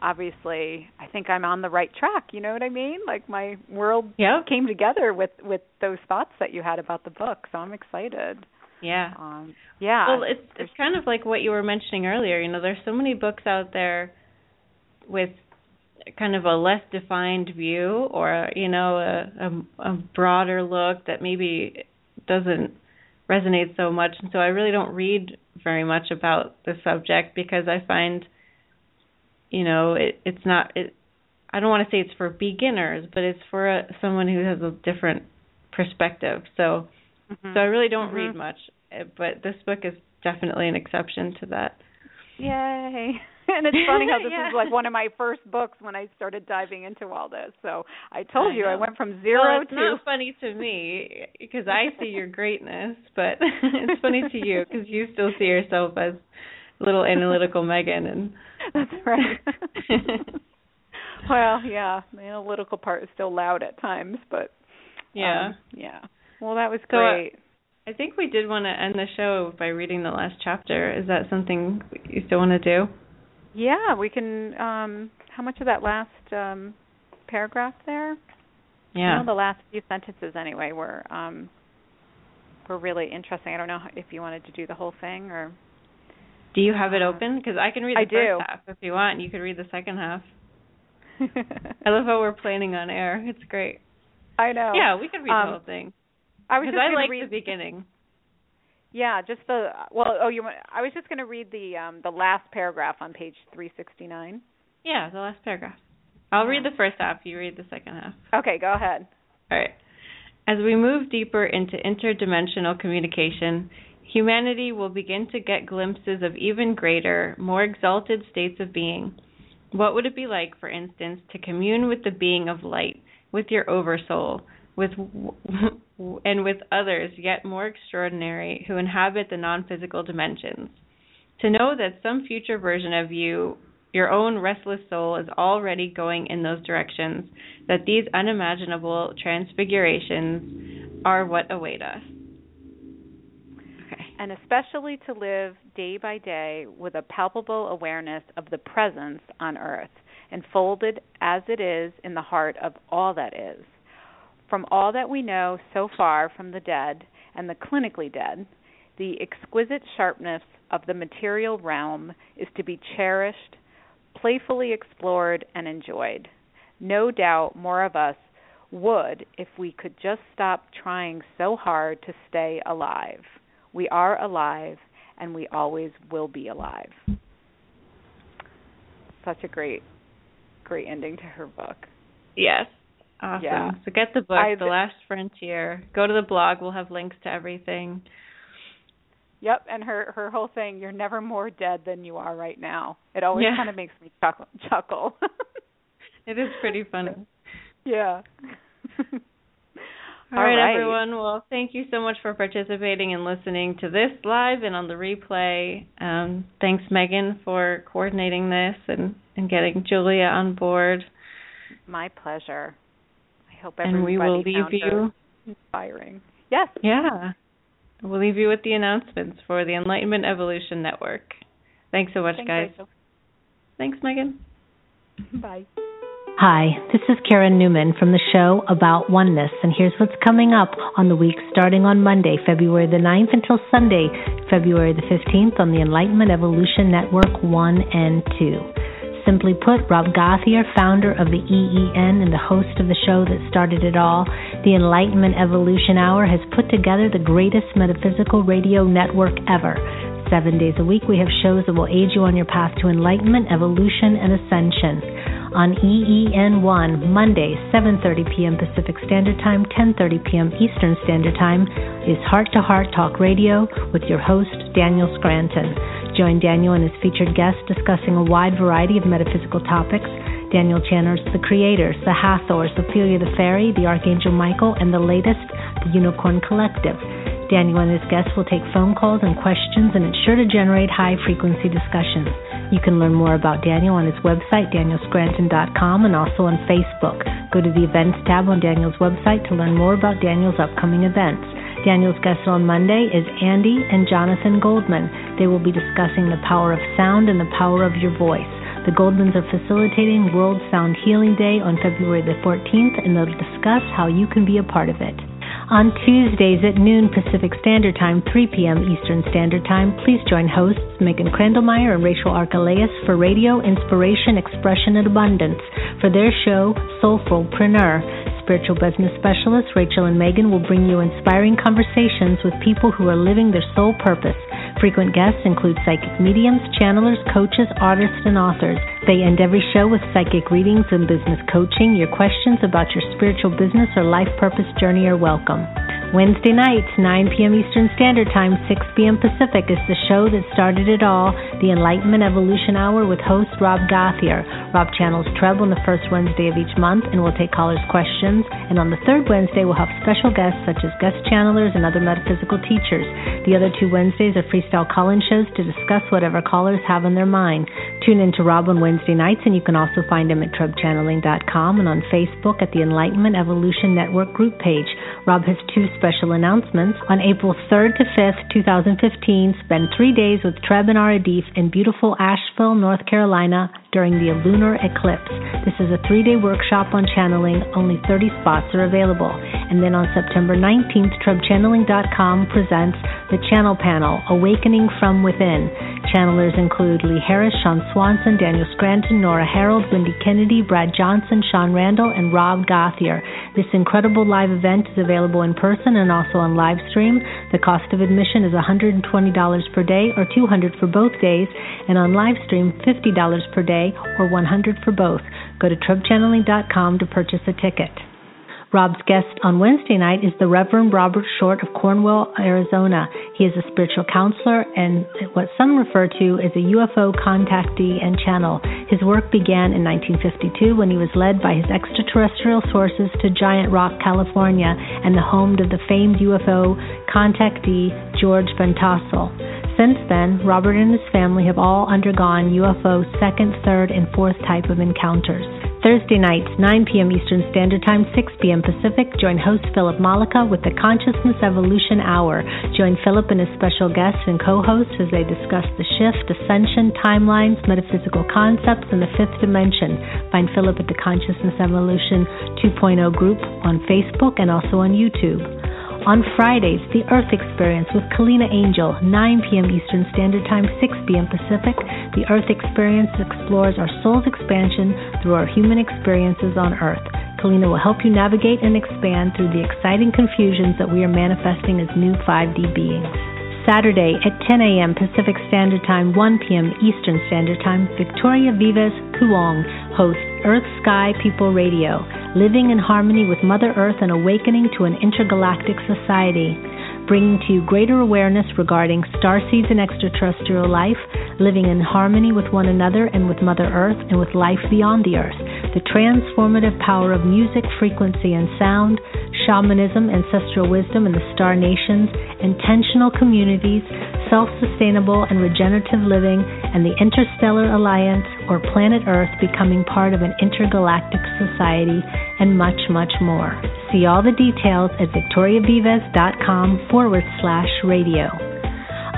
obviously I think I'm on the right track, you know what I mean? Like my world Yeah. came together with with those thoughts that you had about the book, so I'm excited. Yeah. Um yeah. Well, it's it's kind of like what you were mentioning earlier. You know, there's so many books out there with kind of a less defined view, or you know, a a, a broader look that maybe doesn't resonate so much. And so I really don't read very much about the subject because I find, you know, it it's not it. I don't want to say it's for beginners, but it's for a, someone who has a different perspective. So. Mhm. So I really don't Mhm. read much, uh, but this book is definitely an exception to that. Yay. And it's funny how this Yeah. is like one of my first books when I started diving into all this. So I told I you I went from zero well, it's to not funny to me because I see your greatness, but it's funny to you because you still see yourself as little analytical Megan and That's right. well, yeah, the analytical part is still loud at times, but yeah. um, yeah. Well, that was So, uh, great. I think we did want to end the show by reading the last chapter. Is that something you still want to do? yeah, we can um how much of that last um paragraph there? Yeah. The last few sentences anyway were um were really interesting. I don't know if you wanted to do the whole thing or Do you have it open? Because I can read the I first do. half if you want. You could read the second half. I love how we're planning on air. It's great. I know. Yeah, we could read Um, the whole thing. I was just I like read the beginning. Yeah, just the well. Oh, you. want- I was just going to read the um the last paragraph on page three sixty nine. Yeah, the last paragraph. I'll read the first half. You read the second half. Okay, go ahead. All right. As we move deeper into interdimensional communication, humanity will begin to get glimpses of even greater, more exalted states of being. What would it be like, for instance, to commune with the being of light, with your oversoul, with and with others yet more extraordinary who inhabit the non-physical dimensions? To know that some future version of you, your own restless soul, is already going in those directions, that these unimaginable transfigurations are what await us and especially to live day by day with a palpable awareness of the presence on earth, enfolded as it is in the heart of all that is. From all that we know so far from the dead and the clinically dead, the exquisite sharpness of the material realm is to be cherished, playfully explored, and enjoyed. No doubt more of us would if we could just stop trying so hard to stay alive. We are alive and we always will be alive. Such a great, great ending to her book. Yes. Awesome. Yeah. So get the book, I, The Last Frontier. Go to the blog. We'll have links to everything. Yep, and her her whole thing, you're never more dead than you are right now. It always yeah. kind of makes me chuckle. chuckle. it is pretty funny. Yeah. All right, right, everyone. Well, thank you so much for participating and listening to this live and on the replay. Um, thanks, Megan, for coordinating this and, and getting Julia on board. My pleasure. I hope everybody and we will leave you inspiring. Yes. Yeah. We'll leave you with the announcements for the Enlightenment Evolution Network. Thanks so much, Thanks, guys. Rachel. Thanks, Megan. Bye. Hi, this is Karen Newman from the show About Oneness, and here's what's coming up on the week starting on Monday, February the 9th until Sunday, February the 15th on the Enlightenment Evolution Network 1 and 2. Simply put, Rob Gauthier, founder of the EEN and the host of the show that started it all, the Enlightenment Evolution Hour has put together the greatest metaphysical radio network ever. Seven days a week, we have shows that will aid you on your path to enlightenment, evolution, and ascension on EEN1 Monday 7:30 p.m. Pacific Standard Time, 10:30 p.m. Eastern Standard Time is Heart to Heart Talk Radio with your host Daniel Scranton. Join Daniel and his featured guests discussing a wide variety of metaphysical topics. Daniel channels the creators, the Hathors, Ophelia the Fairy, the Archangel Michael, and the latest, the Unicorn Collective. Daniel and his guests will take phone calls and questions, and it's sure to generate high frequency discussions. You can learn more about Daniel on his website, danielscranton.com, and also on Facebook. Go to the Events tab on Daniel's website to learn more about Daniel's upcoming events. Daniel's guest on Monday is Andy and Jonathan Goldman. They will be discussing the power of sound and the power of your voice. The Goldmans are facilitating World Sound Healing Day on February the 14th, and they'll discuss how you can be a part of it. On Tuesdays at noon Pacific Standard Time, 3 p.m. Eastern Standard Time, please join hosts Megan Krendelmeyer and Rachel Archelaus for Radio Inspiration, Expression, and Abundance for their show Soulfulpreneur. Spiritual business specialists Rachel and Megan will bring you inspiring conversations with people who are living their soul purpose. Frequent guests include psychic mediums, channelers, coaches, artists, and authors. They end every show with psychic readings and business coaching. Your questions about your spiritual business or life purpose journey are welcome. Wednesday nights, 9 p.m. Eastern Standard Time, 6 p.m. Pacific, is the show that started it all, the Enlightenment Evolution Hour with host Rob Gauthier. Rob channels Treb on the first Wednesday of each month and will take callers' questions. And on the third Wednesday, we'll have special guests such as guest channelers and other metaphysical teachers. The other two Wednesdays are freestyle call-in shows to discuss whatever callers have on their mind. Tune in to Rob on Wednesday nights, and you can also find him at trebchanneling.com and on Facebook at the Enlightenment Evolution Network group page. Rob has two special announcements. On April 3rd to 5th, 2015, spend three days with Treb and Aradif in beautiful Asheville, North Carolina during the lunar eclipse. This is a three day workshop on channeling. Only 30 spots are available. And then on September 19th, TrebChanneling.com presents the Channel Panel Awakening from Within. Channelers include Lee Harris, Sean Swanson, Daniel Scranton, Nora Herold, Wendy Kennedy, Brad Johnson, Sean Randall, and Rob Gauthier. This incredible live event is available in person and also on live stream. The cost of admission is $120 per day or 200 for both days, and on live stream, $50 per day or 100 for both. Go to TrebChanneling.com to purchase a ticket. Rob's guest on Wednesday night is the Reverend Robert Short of Cornville, Arizona. He is a spiritual counselor and what some refer to as a UFO contactee and channel. His work began in 1952 when he was led by his extraterrestrial sources to Giant Rock, California, and the home of the famed UFO contactee George Van Tassel. Since then, Robert and his family have all undergone UFO second, third, and fourth type of encounters. Thursday nights, 9 p.m. Eastern Standard Time, 6 p.m. Pacific. Join host Philip Malika with the Consciousness Evolution Hour. Join Philip and his special guests and co-hosts as they discuss the shift, ascension, timelines, metaphysical concepts, and the fifth dimension. Find Philip at the Consciousness Evolution 2.0 group on Facebook and also on YouTube. On Fridays, The Earth Experience with Kalina Angel, 9 p.m. Eastern Standard Time, 6 p.m. Pacific. The Earth Experience explores our soul's expansion through our human experiences on Earth. Kalina will help you navigate and expand through the exciting confusions that we are manifesting as new 5D beings. Saturday at 10 a.m. Pacific Standard Time, 1 p.m. Eastern Standard Time, Victoria Vives Kuong hosts Earth Sky People Radio, living in harmony with Mother Earth and awakening to an intergalactic society, bringing to you greater awareness regarding star seeds and extraterrestrial life, living in harmony with one another and with Mother Earth and with life beyond the Earth, the transformative power of music, frequency, and sound shamanism, ancestral wisdom, and the star nations, intentional communities, self sustainable and regenerative living, and the Interstellar Alliance or Planet Earth becoming part of an intergalactic society, and much, much more. See all the details at victoriavives.com forward slash radio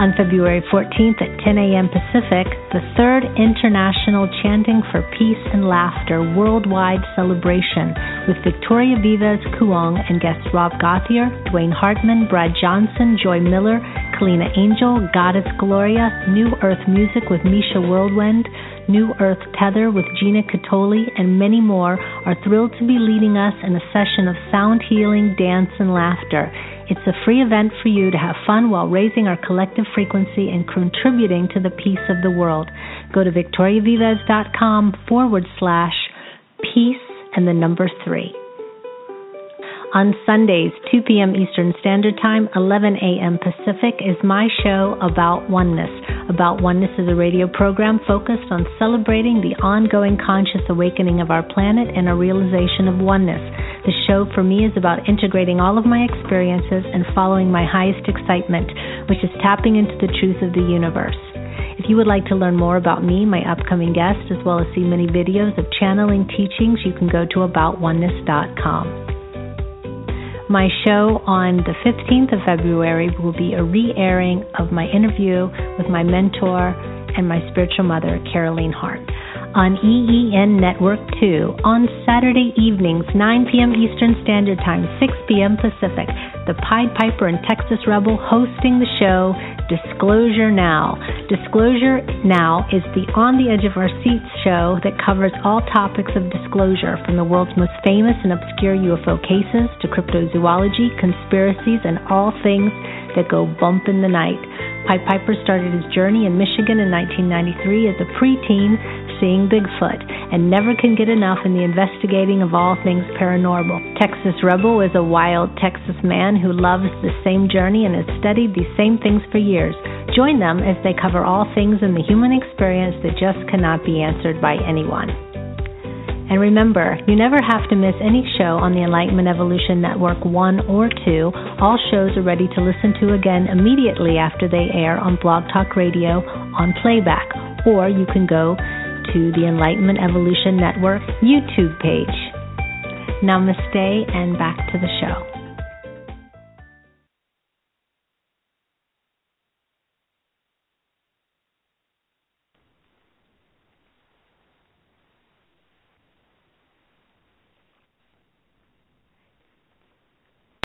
on February 14th at 10 a.m. Pacific, the third International Chanting for Peace and Laughter worldwide celebration with Victoria Vives Kuong and guests Rob Gauthier, Dwayne Hartman, Brad Johnson, Joy Miller, Kalina Angel, Goddess Gloria, New Earth Music with Misha Whirlwind, New Earth Tether with Gina Catoli, and many more are thrilled to be leading us in a session of sound healing, dance, and laughter. It's a free event for you to have fun while raising our collective frequency and contributing to the peace of the world. Go to victoriavives.com forward slash peace and the number three. On Sundays, 2 p.m. Eastern Standard Time, 11 a.m. Pacific, is my show About Oneness. About Oneness is a radio program focused on celebrating the ongoing conscious awakening of our planet and a realization of oneness. The show for me is about integrating all of my experiences and following my highest excitement, which is tapping into the truth of the universe. If you would like to learn more about me, my upcoming guests, as well as see many videos of channeling teachings, you can go to aboutoneness.com. My show on the 15th of February will be a re airing of my interview with my mentor and my spiritual mother, Caroline Hart on EEN Network 2 on Saturday evenings, 9 p.m. Eastern Standard Time, 6 p.m. Pacific. The Pied Piper and Texas Rebel hosting the show Disclosure Now. Disclosure Now is the On the Edge of Our Seats show that covers all topics of disclosure from the world's most famous and obscure UFO cases to cryptozoology, conspiracies, and all things that go bump in the night. Pied Piper started his journey in Michigan in 1993 as a preteen seeing Bigfoot and never can get enough in the investigating of all things paranormal. Texas Rebel is a wild Texas man who loves the same journey and has studied these same things for years. Join them as they cover all things in the human experience that just cannot be answered by anyone. And remember, you never have to miss any show on the Enlightenment Evolution Network 1 or 2. All shows are ready to listen to again immediately after they air on Blog Talk Radio on playback. Or you can go to the Enlightenment Evolution Network YouTube page. Namaste and back to the show.